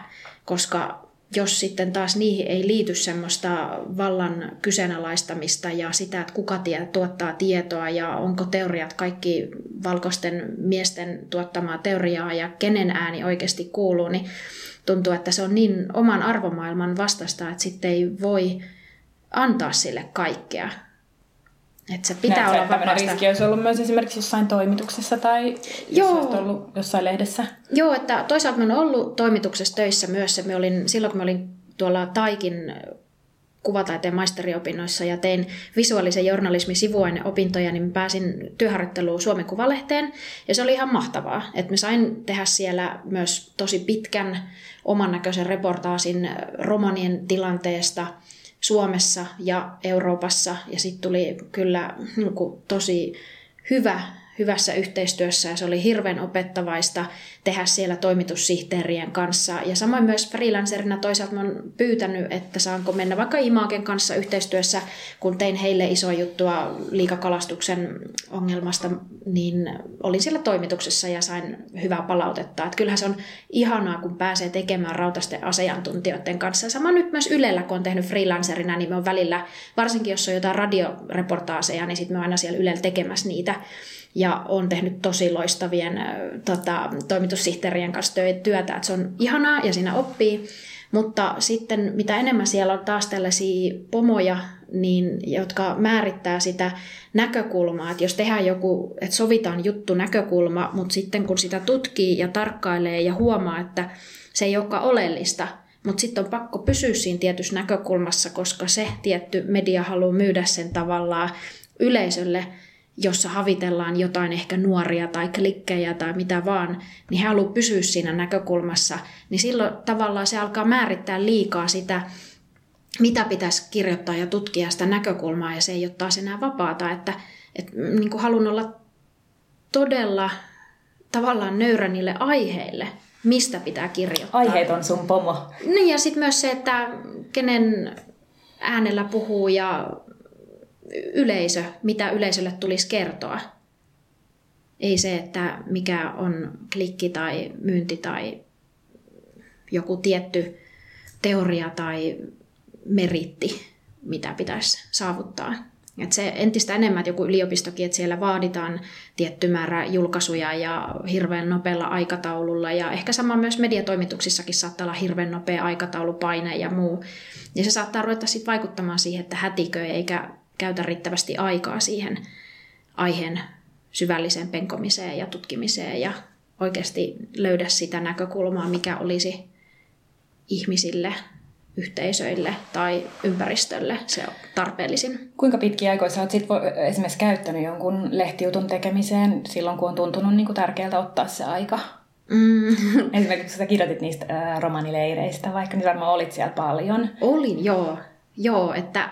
koska jos sitten taas niihin ei liity semmoista vallan kyseenalaistamista ja sitä, että kuka tie, tuottaa tietoa ja onko teoriat kaikki valkoisten miesten tuottamaa teoriaa ja kenen ääni oikeasti kuuluu, niin tuntuu, että se on niin oman arvomaailman vastasta, että sitten ei voi antaa sille kaikkea. Että se pitää Näet, olla vapaasta. riski olisi ollut myös esimerkiksi jossain toimituksessa tai Joo. jos ollut jossain lehdessä. Joo, että toisaalta olen ollut toimituksessa töissä myös. Me olin, silloin kun mä olin tuolla Taikin kuvataiteen maisteriopinnoissa ja tein visuaalisen journalismin sivuaineopintoja, niin pääsin työharjoitteluun Suomen Kuvalehteen. Ja se oli ihan mahtavaa, että mä sain tehdä siellä myös tosi pitkän oman näköisen reportaasin romanien tilanteesta Suomessa ja Euroopassa. Ja sitten tuli kyllä niin kuin, tosi hyvä hyvässä yhteistyössä ja se oli hirveän opettavaista tehdä siellä toimitussihteerien kanssa. Ja samoin myös freelancerina toisaalta oon pyytänyt, että saanko mennä vaikka Imaken kanssa yhteistyössä, kun tein heille iso juttua liikakalastuksen ongelmasta, niin olin siellä toimituksessa ja sain hyvää palautetta. Että kyllähän se on ihanaa, kun pääsee tekemään rautasten asiantuntijoiden kanssa. Sama nyt myös Ylellä, kun on tehnyt freelancerina, niin me on välillä, varsinkin jos on jotain radioreportaaseja, niin sitten me aina siellä Ylellä tekemässä niitä ja on tehnyt tosi loistavien tota, toimitussihteerien kanssa työtä, että se on ihanaa ja siinä oppii. Mutta sitten mitä enemmän siellä on taas tällaisia pomoja, niin, jotka määrittää sitä näkökulmaa, että jos tehdään joku, että sovitaan juttu näkökulma, mutta sitten kun sitä tutkii ja tarkkailee ja huomaa, että se ei olekaan oleellista, mutta sitten on pakko pysyä siinä tietyssä näkökulmassa, koska se tietty media haluaa myydä sen tavallaan yleisölle, jossa havitellaan jotain ehkä nuoria tai klikkejä tai mitä vaan, niin he haluavat pysyä siinä näkökulmassa, niin silloin tavallaan se alkaa määrittää liikaa sitä, mitä pitäisi kirjoittaa ja tutkia sitä näkökulmaa, ja se ei ole taas enää vapaata, että, että niin kuin haluan olla todella tavallaan nöyrä niille aiheille, mistä pitää kirjoittaa. Aiheet on sun pomo. Niin, ja sitten myös se, että kenen äänellä puhuu ja yleisö, mitä yleisölle tulisi kertoa. Ei se, että mikä on klikki tai myynti tai joku tietty teoria tai meritti, mitä pitäisi saavuttaa. Et se entistä enemmän, että joku yliopistokin, että siellä vaaditaan tietty määrä julkaisuja ja hirveän nopealla aikataululla. Ja ehkä sama myös mediatoimituksissakin saattaa olla hirveän nopea aikataulupaine ja muu. Ja se saattaa ruveta sitten vaikuttamaan siihen, että hätikö eikä käytä riittävästi aikaa siihen aiheen syvälliseen penkomiseen ja tutkimiseen ja oikeasti löydä sitä näkökulmaa, mikä olisi ihmisille, yhteisöille tai ympäristölle se on tarpeellisin. Kuinka pitkiä aikoja sä oot sit esimerkiksi käyttänyt jonkun lehtijutun tekemiseen silloin, kun on tuntunut niin kuin tärkeältä ottaa se aika? Mm. [LAUGHS] Esimerkiksi kun sä kirjoitit niistä äh, romanileireistä, vaikka niin varmaan olit siellä paljon. Olin, joo. Joo, että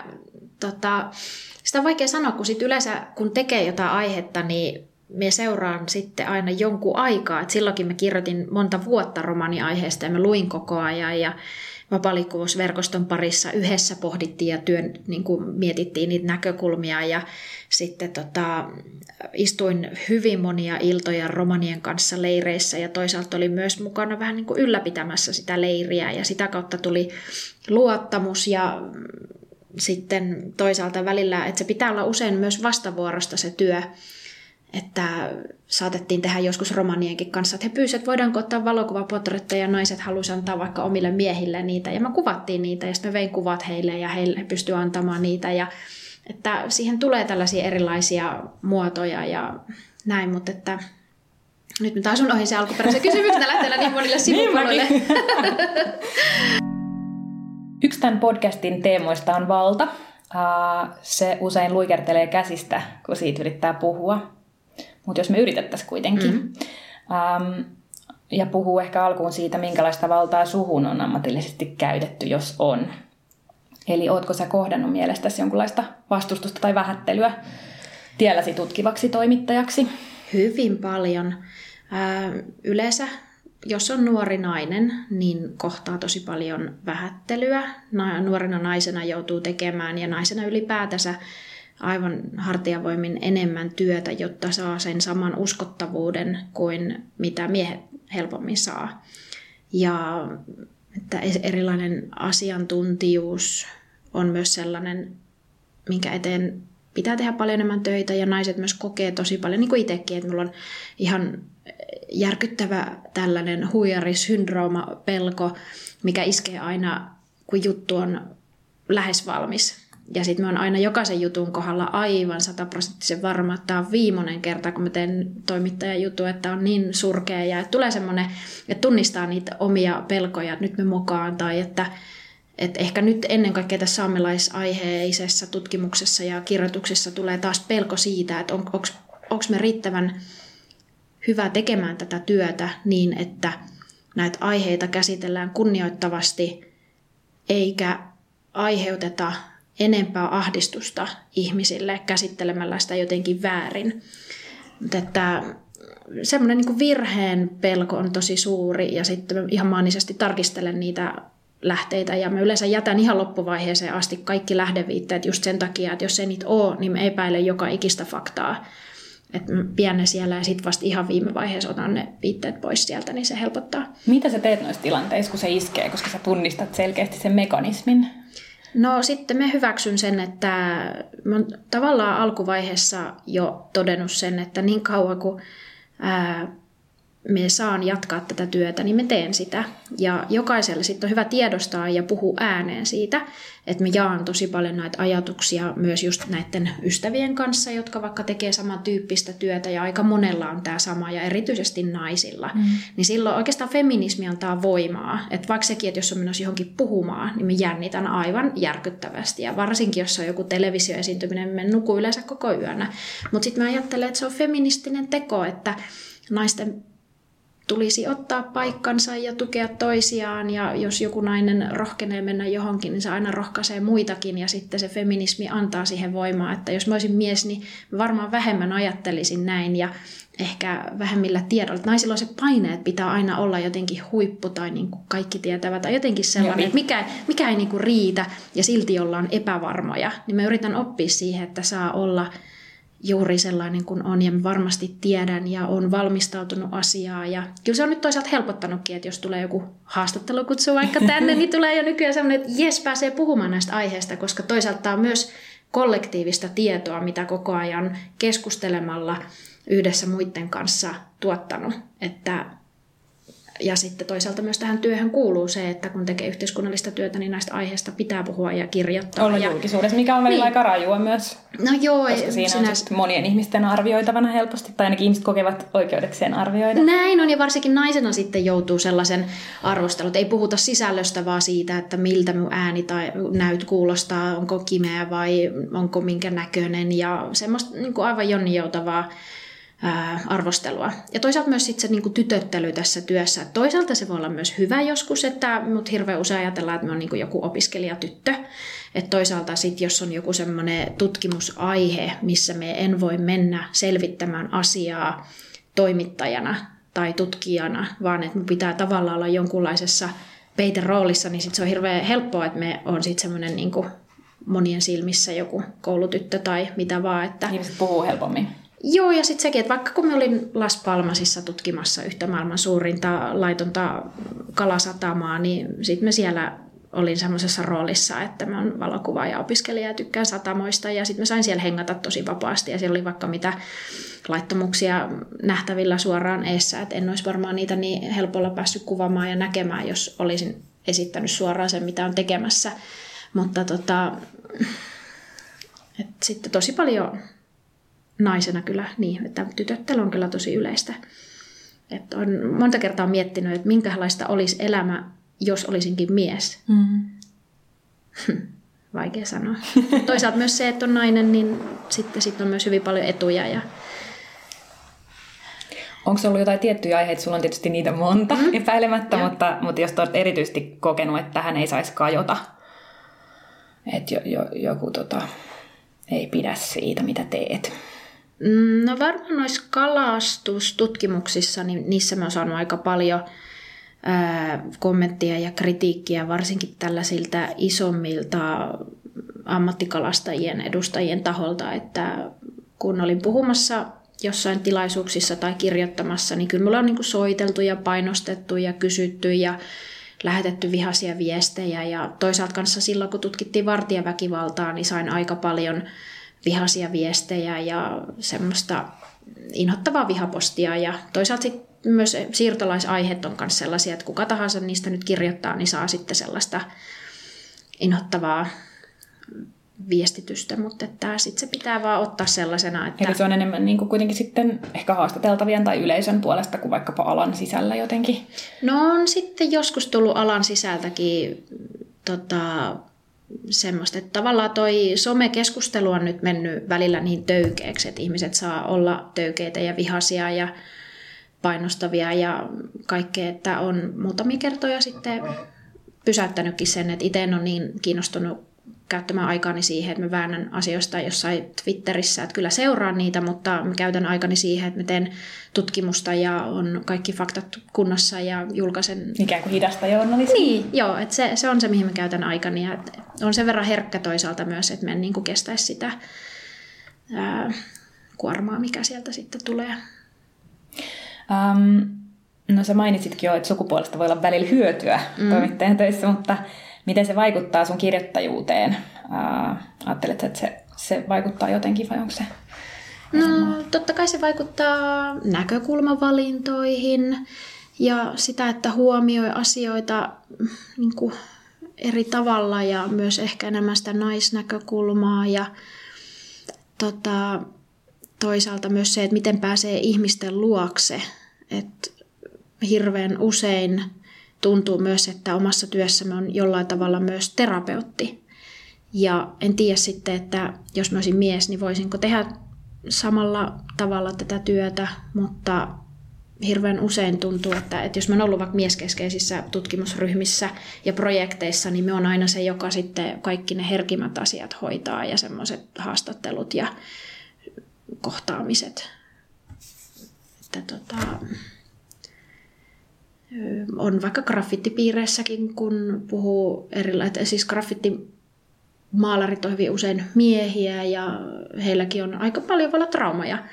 tota, sitä on vaikea sanoa, kun sit yleensä kun tekee jotain aihetta, niin me seuraan sitten aina jonkun aikaa. Et silloinkin me kirjoitin monta vuotta romaniaiheesta ja me luin koko ajan ja vapaalikuvuusverkoston parissa yhdessä pohdittiin ja työn, niin kuin mietittiin niitä näkökulmia ja sitten tota, istuin hyvin monia iltoja romanien kanssa leireissä ja toisaalta oli myös mukana vähän niin kuin ylläpitämässä sitä leiriä ja sitä kautta tuli luottamus ja sitten toisaalta välillä, että se pitää olla usein myös vastavuorosta se työ, että saatettiin tehdä joskus romanienkin kanssa, että he pyysivät, että voidaanko ottaa valokuvapotretteja ja naiset halusivat antaa vaikka omille miehille niitä. Ja mä kuvattiin niitä ja sitten vein kuvat heille ja he pystyivät antamaan niitä. Ja, että siihen tulee tällaisia erilaisia muotoja ja näin, mutta että nyt mä taas unohdin se alkuperäisen kysymyksen, lähtee niin monille sivupoluille. [LAUGHS] Yksi tämän podcastin teemoista on valta. Se usein luikertelee käsistä, kun siitä yrittää puhua. Mutta jos me yritettäisiin kuitenkin. Mm. Ja puhuu ehkä alkuun siitä, minkälaista valtaa suhun on ammatillisesti käytetty, jos on. Eli ootko sä kohdannut mielestäsi jonkunlaista vastustusta tai vähättelyä tielläsi tutkivaksi toimittajaksi? Hyvin paljon. Yleensä jos on nuori nainen, niin kohtaa tosi paljon vähättelyä. Nuorena naisena joutuu tekemään ja naisena ylipäätänsä aivan hartiavoimin enemmän työtä, jotta saa sen saman uskottavuuden kuin mitä miehet helpommin saa. Ja että erilainen asiantuntijuus on myös sellainen, minkä eteen pitää tehdä paljon enemmän töitä ja naiset myös kokee tosi paljon, niin kuin itsekin, että mulla on ihan järkyttävä tällainen huijarisyndrooma, pelko, mikä iskee aina, kun juttu on lähes valmis. Ja sitten mä oon aina jokaisen jutun kohdalla aivan sataprosenttisen varma, että tämä on viimeinen kerta, kun mä teen toimittajan juttu, että on niin surkea ja että tulee semmoinen, että tunnistaa niitä omia pelkoja, että nyt me mukaan tai että, että ehkä nyt ennen kaikkea tässä saamelaisaiheisessa tutkimuksessa ja kirjoituksessa tulee taas pelko siitä, että on, onko me riittävän hyvä tekemään tätä työtä niin, että näitä aiheita käsitellään kunnioittavasti eikä aiheuteta enempää ahdistusta ihmisille käsittelemällä sitä jotenkin väärin. Mutta että semmoinen niin virheen pelko on tosi suuri ja sitten ihan maanisesti tarkistelen niitä lähteitä ja mä yleensä jätän ihan loppuvaiheeseen asti kaikki lähdeviitteet just sen takia, että jos ei niitä ole, niin mä epäilen joka ikistä faktaa. Että pidän ne siellä ja sitten vasta ihan viime vaiheessa otan ne viitteet pois sieltä, niin se helpottaa. Mitä sä teet noissa tilanteissa, kun se iskee, koska sä tunnistat selkeästi sen mekanismin? No sitten me hyväksyn sen, että mä oon tavallaan alkuvaiheessa jo todennut sen, että niin kauan kuin ää, me saan jatkaa tätä työtä, niin me teen sitä. Ja jokaiselle sitten on hyvä tiedostaa ja puhua ääneen siitä, että me jaan tosi paljon näitä ajatuksia myös just näiden ystävien kanssa, jotka vaikka tekee samantyyppistä työtä ja aika monella on tämä sama ja erityisesti naisilla. Mm. Niin silloin oikeastaan feminismi antaa voimaa. Että vaikka sekin, että jos on menossa johonkin puhumaan, niin me jännitän aivan järkyttävästi. Ja varsinkin, jos on joku televisioesiintyminen, me nuku yleensä koko yönä. Mutta sitten mä ajattelen, että se on feministinen teko, että naisten tulisi ottaa paikkansa ja tukea toisiaan ja jos joku nainen rohkenee mennä johonkin, niin se aina rohkaisee muitakin ja sitten se feminismi antaa siihen voimaa, että jos mä olisin mies, niin varmaan vähemmän ajattelisin näin ja ehkä vähemmillä tiedolla. Naisilla on se paine, että pitää aina olla jotenkin huippu tai niin kuin kaikki tietävät tai jotenkin sellainen, niin. että mikä, mikä ei niin kuin riitä ja silti ollaan epävarmoja. Niin mä yritän oppia siihen, että saa olla juuri sellainen kuin on ja varmasti tiedän ja on valmistautunut asiaa. Ja kyllä se on nyt toisaalta helpottanutkin, että jos tulee joku haastattelukutsu vaikka tänne, niin tulee jo nykyään sellainen, että jes, pääsee puhumaan näistä aiheista, koska toisaalta tämä on myös kollektiivista tietoa, mitä koko ajan keskustelemalla yhdessä muiden kanssa tuottanut. Että ja sitten toisaalta myös tähän työhön kuuluu se, että kun tekee yhteiskunnallista työtä, niin näistä aiheista pitää puhua ja kirjoittaa. Olla ja... julkisuudessa, mikä on välillä niin. aika rajua myös. No joo. Koska siinä sinä... on monien ihmisten arvioitavana helposti, tai ainakin ihmiset kokevat oikeudekseen arvioida. Näin on, ja varsinkin naisena sitten joutuu sellaisen arvostelun, ei puhuta sisällöstä, vaan siitä, että miltä mun ääni tai näyt kuulostaa, onko kimeä vai onko minkä näköinen, ja semmoista niin kuin aivan jonnijoutavaa arvostelua. Ja toisaalta myös sit se niin tytöttely tässä työssä. Toisaalta se voi olla myös hyvä joskus, että mut hirveän usein ajatellaan, että me on niin joku opiskelijatyttö. Että toisaalta sitten, jos on joku semmoinen tutkimusaihe, missä me en voi mennä selvittämään asiaa toimittajana tai tutkijana, vaan että mun pitää tavallaan olla jonkunlaisessa peiteroolissa, niin sit se on hirveän helppoa, että me on sitten semmoinen niin monien silmissä joku koulutyttö tai mitä vaan. Että... Ihmiset puhuu helpommin. Joo, ja sitten sekin, että vaikka kun me olin Las Palmasissa tutkimassa yhtä maailman suurinta laitonta kalasatamaa, niin sitten me siellä olin semmoisessa roolissa, että mä oon valokuvaaja opiskelija ja tykkään satamoista ja sitten mä sain siellä hengata tosi vapaasti ja siellä oli vaikka mitä laittomuksia nähtävillä suoraan eessä, että en olisi varmaan niitä niin helpolla päässyt kuvaamaan ja näkemään, jos olisin esittänyt suoraan sen, mitä on tekemässä. Mutta tota, et sitten tosi paljon naisena kyllä niin, että tytöttely on kyllä tosi yleistä. Että on monta kertaa miettinyt, että minkälaista olisi elämä, jos olisinkin mies. Mm. [LAUGHS] Vaikea sanoa. Toisaalta myös se, että on nainen, niin sitten sit on myös hyvin paljon etuja. Ja... Onko se ollut jotain tiettyjä aiheita? Sulla on tietysti niitä monta mm. epäilemättä, mutta, mutta jos olet erityisesti kokenut, että tähän ei saisi kajota, että jo, jo, joku tota, ei pidä siitä, mitä teet. Mm, no varmaan noissa kalastustutkimuksissa, niin niissä mä oon saanut aika paljon ää, kommenttia ja kritiikkiä, varsinkin tällaisilta isommilta ammattikalastajien edustajien taholta, että kun olin puhumassa jossain tilaisuuksissa tai kirjoittamassa, niin kyllä mulla on niin soiteltu ja painostettu ja kysytty ja lähetetty vihaisia viestejä. Ja toisaalta kanssa silloin, kun tutkittiin vartijaväkivaltaa, niin sain aika paljon vihaisia viestejä ja semmoista inhottavaa vihapostia ja toisaalta sit myös siirtolaisaiheet on myös sellaisia, että kuka tahansa niistä nyt kirjoittaa, niin saa sitten sellaista inhottavaa viestitystä, mutta että sit se pitää vaan ottaa sellaisena, että... Eikö se on enemmän niin kuin kuitenkin sitten ehkä haastateltavien tai yleisön puolesta kuin vaikkapa alan sisällä jotenkin? No on sitten joskus tullut alan sisältäkin tota, semmoista, että tavallaan toi somekeskustelu on nyt mennyt välillä niin töykeäksi, että ihmiset saa olla töykeitä ja vihaisia ja painostavia ja kaikkea, että on muutamia kertoja sitten pysäyttänytkin sen, että itse en ole niin kiinnostunut käyttämään aikaani siihen, että mä väännän asioista jossain Twitterissä, että kyllä seuraan niitä, mutta mä käytän aikani siihen, että mä teen tutkimusta ja on kaikki faktat kunnossa ja julkaisen... Ikään kuin hidasta journalismia. Niin, joo, että se, se on se, mihin mä käytän aikani ja on sen verran herkkä toisaalta myös, että mä en niin kuin kestäisi sitä ää, kuormaa, mikä sieltä sitten tulee. Um, no sä mainitsitkin jo, että sukupuolesta voi olla välillä hyötyä mm. toimittajan töissä, mutta miten se vaikuttaa sun kirjoittajuuteen? Ajattelet, että se, se vaikuttaa jotenkin vai onko se? No totta kai se vaikuttaa näkökulmavalintoihin ja sitä, että huomioi asioita niin kuin eri tavalla ja myös ehkä enemmän sitä naisnäkökulmaa ja tota, toisaalta myös se, että miten pääsee ihmisten luokse. Että hirveän usein tuntuu myös, että omassa työssämme on jollain tavalla myös terapeutti. Ja en tiedä sitten, että jos mä olisin mies, niin voisinko tehdä samalla tavalla tätä työtä, mutta hirveän usein tuntuu, että, että jos mä oon ollut vaikka mieskeskeisissä tutkimusryhmissä ja projekteissa, niin me on aina se, joka sitten kaikki ne herkimät asiat hoitaa ja semmoiset haastattelut ja kohtaamiset. Että tota, on vaikka graffittipiireissäkin, kun puhuu erilaisia, siis graffittimaalarit on hyvin usein miehiä ja heilläkin on aika paljon vielä traumaja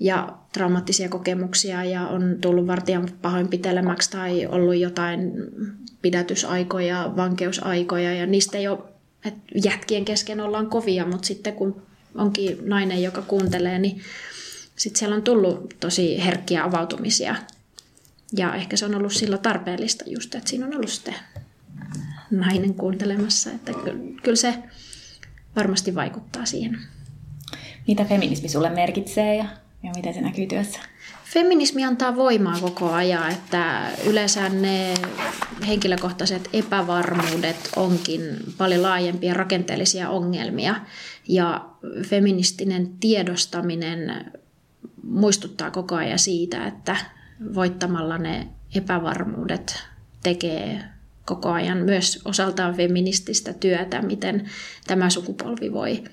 ja traumaattisia kokemuksia ja on tullut vartijan pahoinpitelemäksi tai ollut jotain pidätysaikoja, vankeusaikoja ja niistä ole, että jätkien kesken ollaan kovia, mutta sitten kun onkin nainen, joka kuuntelee, niin sitten siellä on tullut tosi herkkiä avautumisia. Ja ehkä se on ollut silloin tarpeellista just, että siinä on ollut sitten nainen kuuntelemassa. Että kyllä se varmasti vaikuttaa siihen. Mitä feminismi sulle merkitsee ja, ja miten se näkyy työssä? Feminismi antaa voimaa koko ajan, että yleensä ne henkilökohtaiset epävarmuudet onkin paljon laajempia rakenteellisia ongelmia. Ja feministinen tiedostaminen muistuttaa koko ajan siitä, että voittamalla ne epävarmuudet tekee koko ajan myös osaltaan feminististä työtä, miten tämä sukupolvi voi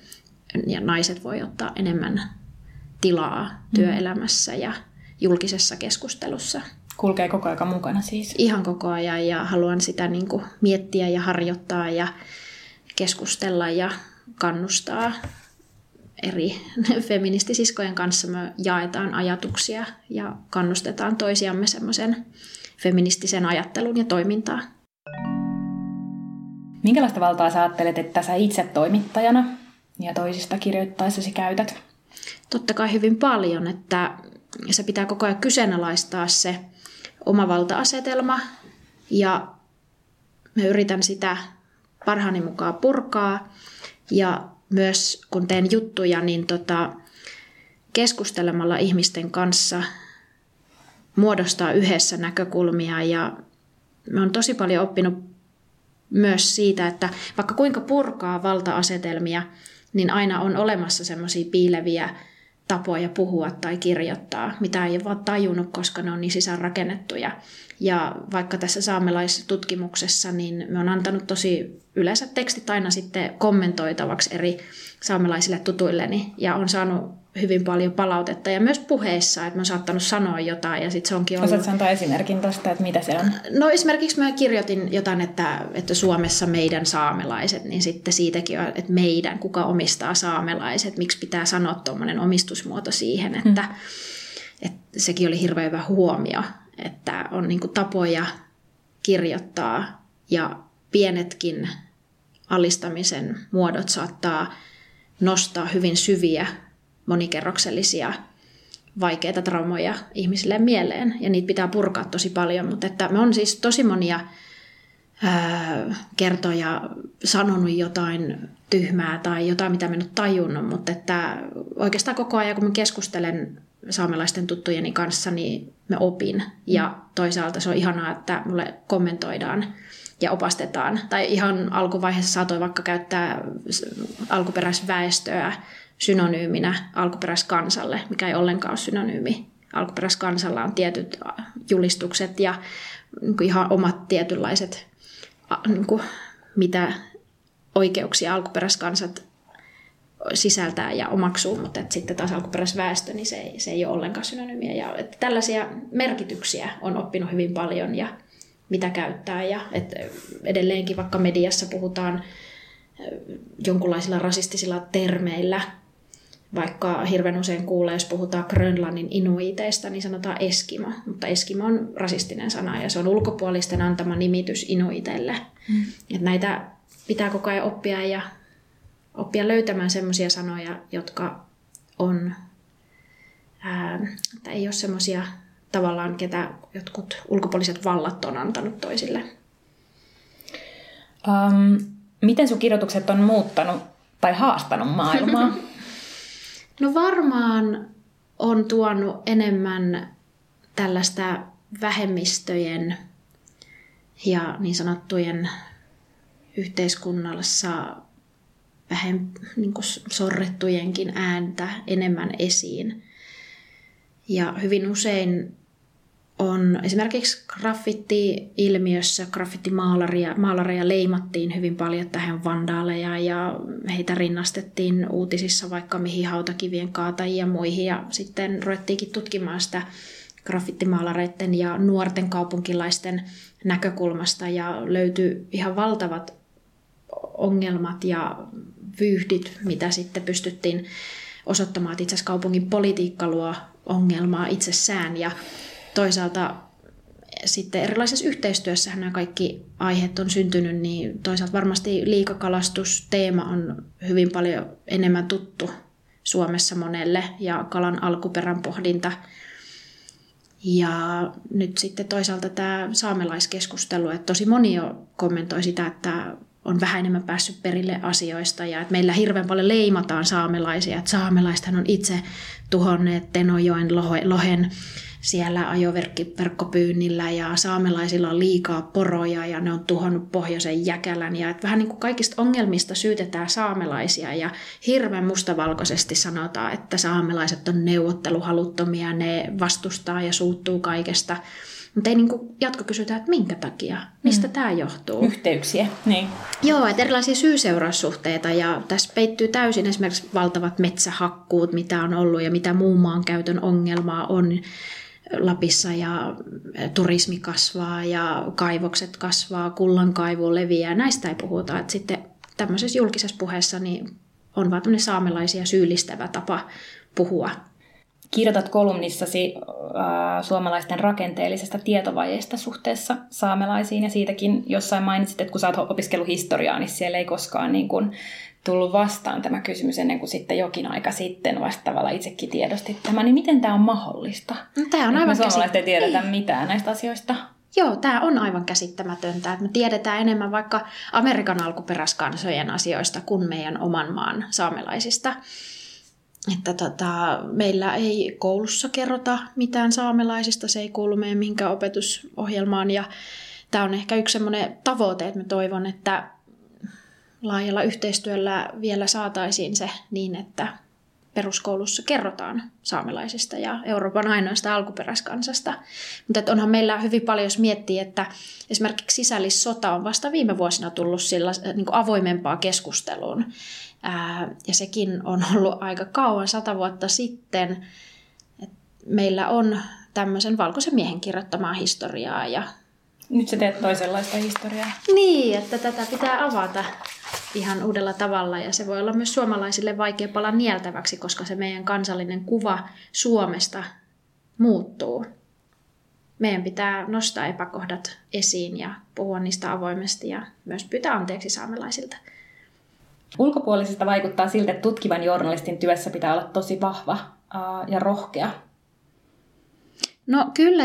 ja naiset voi ottaa enemmän tilaa mm. työelämässä ja julkisessa keskustelussa. Kulkee koko ajan mukana siis? Ihan koko ajan ja haluan sitä niin kuin miettiä ja harjoittaa ja keskustella ja kannustaa eri [LAUGHS] feministisiskojen kanssa me jaetaan ajatuksia ja kannustetaan toisiamme semmoisen feministisen ajattelun ja toimintaan. Minkälaista valtaa sä ajattelet, että sä itse toimittajana ja toisista kirjoittaessasi käytät? Totta kai hyvin paljon, että se pitää koko ajan kyseenalaistaa se oma valta-asetelma ja mä yritän sitä parhaani mukaan purkaa ja myös kun teen juttuja, niin tota, keskustelemalla ihmisten kanssa muodostaa yhdessä näkökulmia. Ja mä oon tosi paljon oppinut myös siitä, että vaikka kuinka purkaa valta-asetelmia, niin aina on olemassa semmoisia piileviä tapoja puhua tai kirjoittaa, mitä ei ole vaan tajunnut, koska ne on niin sisäänrakennettuja. Ja vaikka tässä saamelaistutkimuksessa, niin me on antanut tosi yleensä tekstit aina sitten kommentoitavaksi eri saamelaisille tutuilleni ja on saanut hyvin paljon palautetta ja myös puheissa, että mä oon saattanut sanoa jotain ja sitten se onkin ollut... Osaatko antaa esimerkin tuosta, että mitä se on? No esimerkiksi mä kirjoitin jotain, että, että Suomessa meidän saamelaiset, niin sitten siitäkin on, että meidän, kuka omistaa saamelaiset, miksi pitää sanoa tuommoinen omistusmuoto siihen, että, hmm. että sekin oli hirveän hyvä huomio, että on niin tapoja kirjoittaa ja pienetkin alistamisen muodot saattaa nostaa hyvin syviä monikerroksellisia vaikeita traumoja ihmisille mieleen ja niitä pitää purkaa tosi paljon, mutta että me on siis tosi monia kertoja sanonut jotain tyhmää tai jotain, mitä mä en ole tajunnut, mutta että oikeastaan koko ajan, kun mä keskustelen saamelaisten tuttujeni kanssa, niin mä opin. Ja toisaalta se on ihanaa, että mulle kommentoidaan ja opastetaan. Tai ihan alkuvaiheessa saatoin vaikka käyttää alkuperäisväestöä synonyyminä alkuperäiskansalle, mikä ei ollenkaan ole synonyymi. Alkuperäiskansalla on tietyt julistukset ja niin kuin ihan omat tietynlaiset, niin kuin, mitä oikeuksia alkuperäiskansat sisältää ja omaksuu, mutta että sitten taas alkuperäisväestö, niin se ei, se ei ole ollenkaan synonyymiä. Ja että tällaisia merkityksiä on oppinut hyvin paljon ja mitä käyttää. Ja että edelleenkin vaikka mediassa puhutaan jonkunlaisilla rasistisilla termeillä, vaikka hirveän usein kuulee, jos puhutaan Grönlannin inuiteista, niin sanotaan Eskimo. Mutta Eskimo on rasistinen sana ja se on ulkopuolisten antama nimitys inuitelle. Mm. Näitä pitää koko ajan oppia ja oppia löytämään sellaisia sanoja, jotka on, ää, että ei ole semmoisia tavallaan, ketä jotkut ulkopuoliset vallat on antanut toisille. Um, miten sun kirjoitukset on muuttanut tai haastanut maailmaa? [LAUGHS] no varmaan on tuonut enemmän tällaista vähemmistöjen ja niin sanottujen yhteiskunnassa vähän niin sorrettujenkin ääntä enemmän esiin. Ja hyvin usein on esimerkiksi graffitti-ilmiössä graffitimaalaria maalareja leimattiin hyvin paljon, on vandaaleja ja heitä rinnastettiin uutisissa vaikka mihin hautakivien kaatajia ja muihin ja sitten ruvettiinkin tutkimaan sitä graffitimaalareiden ja nuorten kaupunkilaisten näkökulmasta ja löytyi ihan valtavat ongelmat ja vyyhdit, mitä sitten pystyttiin osoittamaan, että itse asiassa kaupungin politiikka luo ongelmaa itsessään ja toisaalta sitten erilaisessa yhteistyössä nämä kaikki aiheet on syntynyt, niin toisaalta varmasti liikakalastusteema on hyvin paljon enemmän tuttu Suomessa monelle ja kalan alkuperän pohdinta. Ja nyt sitten toisaalta tämä saamelaiskeskustelu, että tosi moni jo kommentoi sitä, että on vähän enemmän päässyt perille asioista ja että meillä hirveän paljon leimataan saamelaisia, että saamelaisethan on itse tuhonneet Tenojoen lohen siellä ajoverkkopyynnillä ja saamelaisilla on liikaa poroja ja ne on tuhonnut pohjoisen jäkälän ja että vähän niin kuin kaikista ongelmista syytetään saamelaisia ja hirveän mustavalkoisesti sanotaan, että saamelaiset on neuvotteluhaluttomia, ne vastustaa ja suuttuu kaikesta. Mutta ei niinku jatko kysytä, että minkä takia, mistä mm. tämä johtuu. Yhteyksiä, niin. Joo, että erilaisia syy-seuraussuhteita ja tässä peittyy täysin esimerkiksi valtavat metsähakkuut, mitä on ollut ja mitä muun maan käytön ongelmaa on Lapissa ja turismi kasvaa ja kaivokset kasvaa, kullankaivu leviää. Näistä ei puhuta. Että sitten tämmöisessä julkisessa puheessa niin on vaan saamelaisia syyllistävä tapa puhua Kirjoitat kolumnissasi äh, suomalaisten rakenteellisesta tietovajeesta suhteessa saamelaisiin ja siitäkin jossain mainitsit, että kun sä oot opiskellut historiaa, niin siellä ei koskaan niin kuin tullut vastaan tämä kysymys ennen kuin sitten jokin aika sitten vasta tavallaan itsekin tiedostit tämä. Niin miten tämä on mahdollista? No, tämä on aivan käsittämätöntä. ei tiedetä ei. mitään näistä asioista. Joo, tämä on aivan käsittämätöntä, että me tiedetään enemmän vaikka Amerikan alkuperäiskansojen asioista kuin meidän oman maan saamelaisista että tota, meillä ei koulussa kerrota mitään saamelaisista, se ei kuulu meidän mihinkään opetusohjelmaan ja tämä on ehkä yksi semmoinen tavoite, että mä toivon, että laajalla yhteistyöllä vielä saataisiin se niin, että peruskoulussa kerrotaan saamelaisista ja Euroopan ainoasta alkuperäiskansasta. Mutta onhan meillä hyvin paljon, jos miettii, että esimerkiksi sisällissota on vasta viime vuosina tullut sillä, niin avoimempaa keskusteluun. Ää, ja sekin on ollut aika kauan, sata vuotta sitten. Et meillä on tämmöisen valkoisen miehen kirjoittamaa historiaa. Ja... Nyt sä teet toisenlaista historiaa. Niin, että tätä pitää avata ihan uudella tavalla ja se voi olla myös suomalaisille vaikea pala nieltäväksi, koska se meidän kansallinen kuva Suomesta muuttuu. Meidän pitää nostaa epäkohdat esiin ja puhua niistä avoimesti ja myös pyytää anteeksi saamelaisilta. Ulkopuolisesta vaikuttaa siltä, että tutkivan journalistin työssä pitää olla tosi vahva ja rohkea. No kyllä,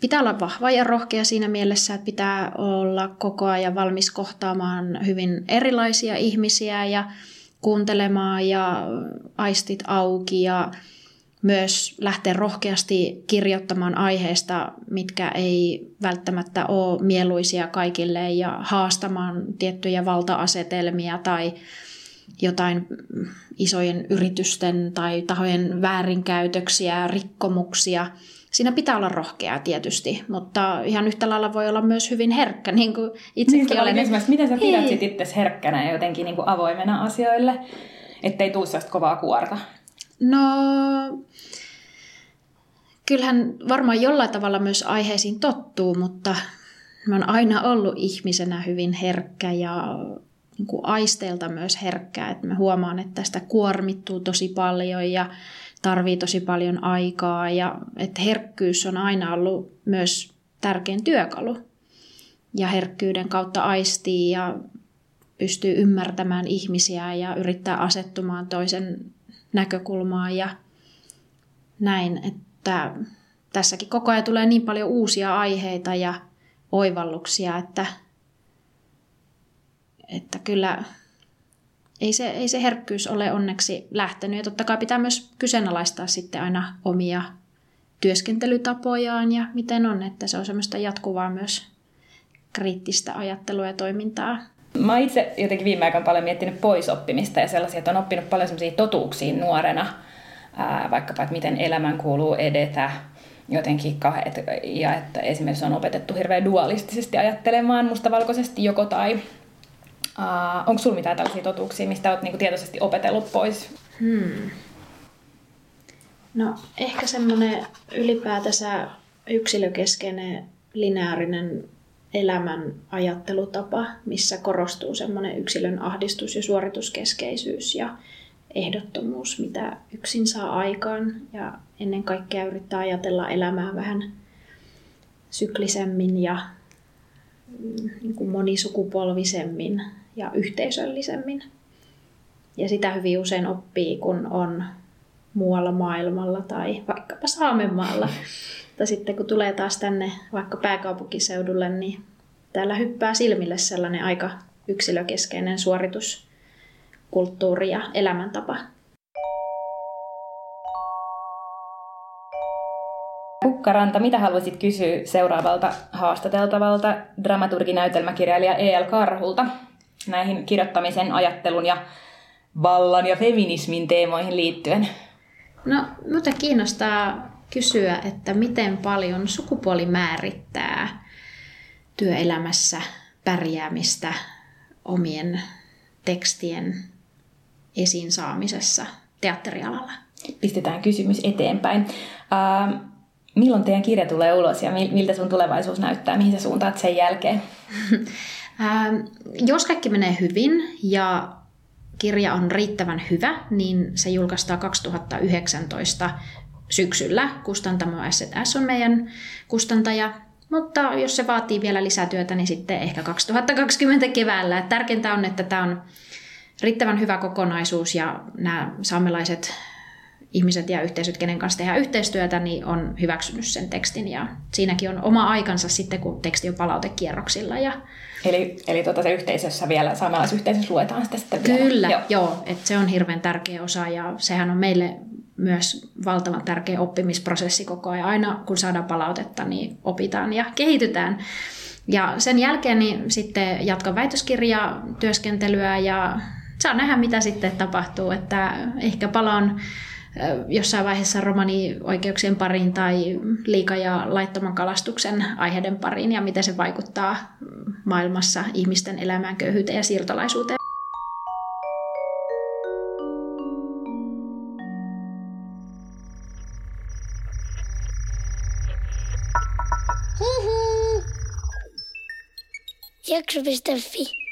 pitää olla vahva ja rohkea siinä mielessä, että pitää olla koko ajan valmis kohtaamaan hyvin erilaisia ihmisiä ja kuuntelemaan ja aistit auki ja myös lähteä rohkeasti kirjoittamaan aiheesta, mitkä ei välttämättä ole mieluisia kaikille ja haastamaan tiettyjä valta-asetelmia tai jotain isojen yritysten tai tahojen väärinkäytöksiä, rikkomuksia, siinä pitää olla rohkea tietysti, mutta ihan yhtä lailla voi olla myös hyvin herkkä, niin kuin itsekin niin, olen. Kysymys, miten sä pidät sit itse herkkänä ja jotenkin niin kuin avoimena asioille, ettei tuu sellaista kovaa kuorta? No, kyllähän varmaan jollain tavalla myös aiheisiin tottuu, mutta mä oon aina ollut ihmisenä hyvin herkkä ja niin kuin aisteelta myös herkkää. Että mä huomaan, että tästä kuormittuu tosi paljon ja tarvii tosi paljon aikaa ja että herkkyys on aina ollut myös tärkein työkalu. Ja herkkyyden kautta aistii ja pystyy ymmärtämään ihmisiä ja yrittää asettumaan toisen näkökulmaan ja näin, että tässäkin koko ajan tulee niin paljon uusia aiheita ja oivalluksia, että, että kyllä ei se, ei se herkkyys ole onneksi lähtenyt. Ja totta kai pitää myös kyseenalaistaa sitten aina omia työskentelytapojaan ja miten on, että se on semmoista jatkuvaa myös kriittistä ajattelua ja toimintaa. Mä itse jotenkin viime aikoina paljon miettinyt poisoppimista ja sellaisia, että on oppinut paljon sellaisia totuuksia nuorena, ää, vaikkapa, että miten elämän kuuluu edetä, jotenkin kahdet, ja että esimerkiksi on opetettu hirveän dualistisesti ajattelemaan mustavalkoisesti joko tai Uh, onko sulla mitään tällaisia totuuksia, mistä olet niinku tietoisesti opetellut pois? Hmm. No ehkä semmoinen ylipäätänsä yksilökeskeinen lineaarinen elämän ajattelutapa, missä korostuu semmoinen yksilön ahdistus ja suorituskeskeisyys ja ehdottomuus, mitä yksin saa aikaan ja ennen kaikkea yrittää ajatella elämää vähän syklisemmin ja mm, niin kuin monisukupolvisemmin ja yhteisöllisemmin. Ja sitä hyvin usein oppii, kun on muualla maailmalla tai vaikkapa Saamenmaalla. Tai sitten kun tulee taas tänne vaikka pääkaupunkiseudulle, niin täällä hyppää silmille sellainen aika yksilökeskeinen suorituskulttuuri ja elämäntapa. Kukkaranta, mitä haluaisit kysyä seuraavalta haastateltavalta dramaturginäytelmäkirjailija E.L. Karhulta? Näihin kirjoittamisen, ajattelun ja vallan ja feminismin teemoihin liittyen? No, mutta kiinnostaa kysyä, että miten paljon sukupuoli määrittää työelämässä pärjäämistä omien tekstien esiin saamisessa teatterialalla. Pistetään kysymys eteenpäin. Uh, milloin teidän kirja tulee ulos ja miltä sun tulevaisuus näyttää? Mihin sä suuntaat sen jälkeen? [LAUGHS] Ähm, jos kaikki menee hyvin ja kirja on riittävän hyvä, niin se julkaistaan 2019 syksyllä. Kustantamo S&S on meidän kustantaja. Mutta jos se vaatii vielä lisätyötä, niin sitten ehkä 2020 keväällä. Tärkeintä on, että tämä on riittävän hyvä kokonaisuus ja nämä saamelaiset ihmiset ja yhteisöt, kenen kanssa tehdään yhteistyötä, niin on hyväksynyt sen tekstin. Ja siinäkin on oma aikansa sitten, kun teksti on palautekierroksilla. Ja... Eli, eli tuota se yhteisössä vielä, saamelaisyhteisössä luetaan sitä sitten vielä. Kyllä, joo. joo että se on hirveän tärkeä osa ja sehän on meille myös valtavan tärkeä oppimisprosessi koko ajan. Aina kun saadaan palautetta, niin opitaan ja kehitytään. Ja sen jälkeen niin sitten jatkan väitöskirjaa, työskentelyä ja saa nähdä, mitä sitten tapahtuu. Että ehkä palaan jossain vaiheessa romanioikeuksien pariin tai liika- ja laittoman kalastuksen aiheiden pariin ja miten se vaikuttaa maailmassa ihmisten elämään, köyhyyteen ja siirtolaisuuteen. Jakso.fi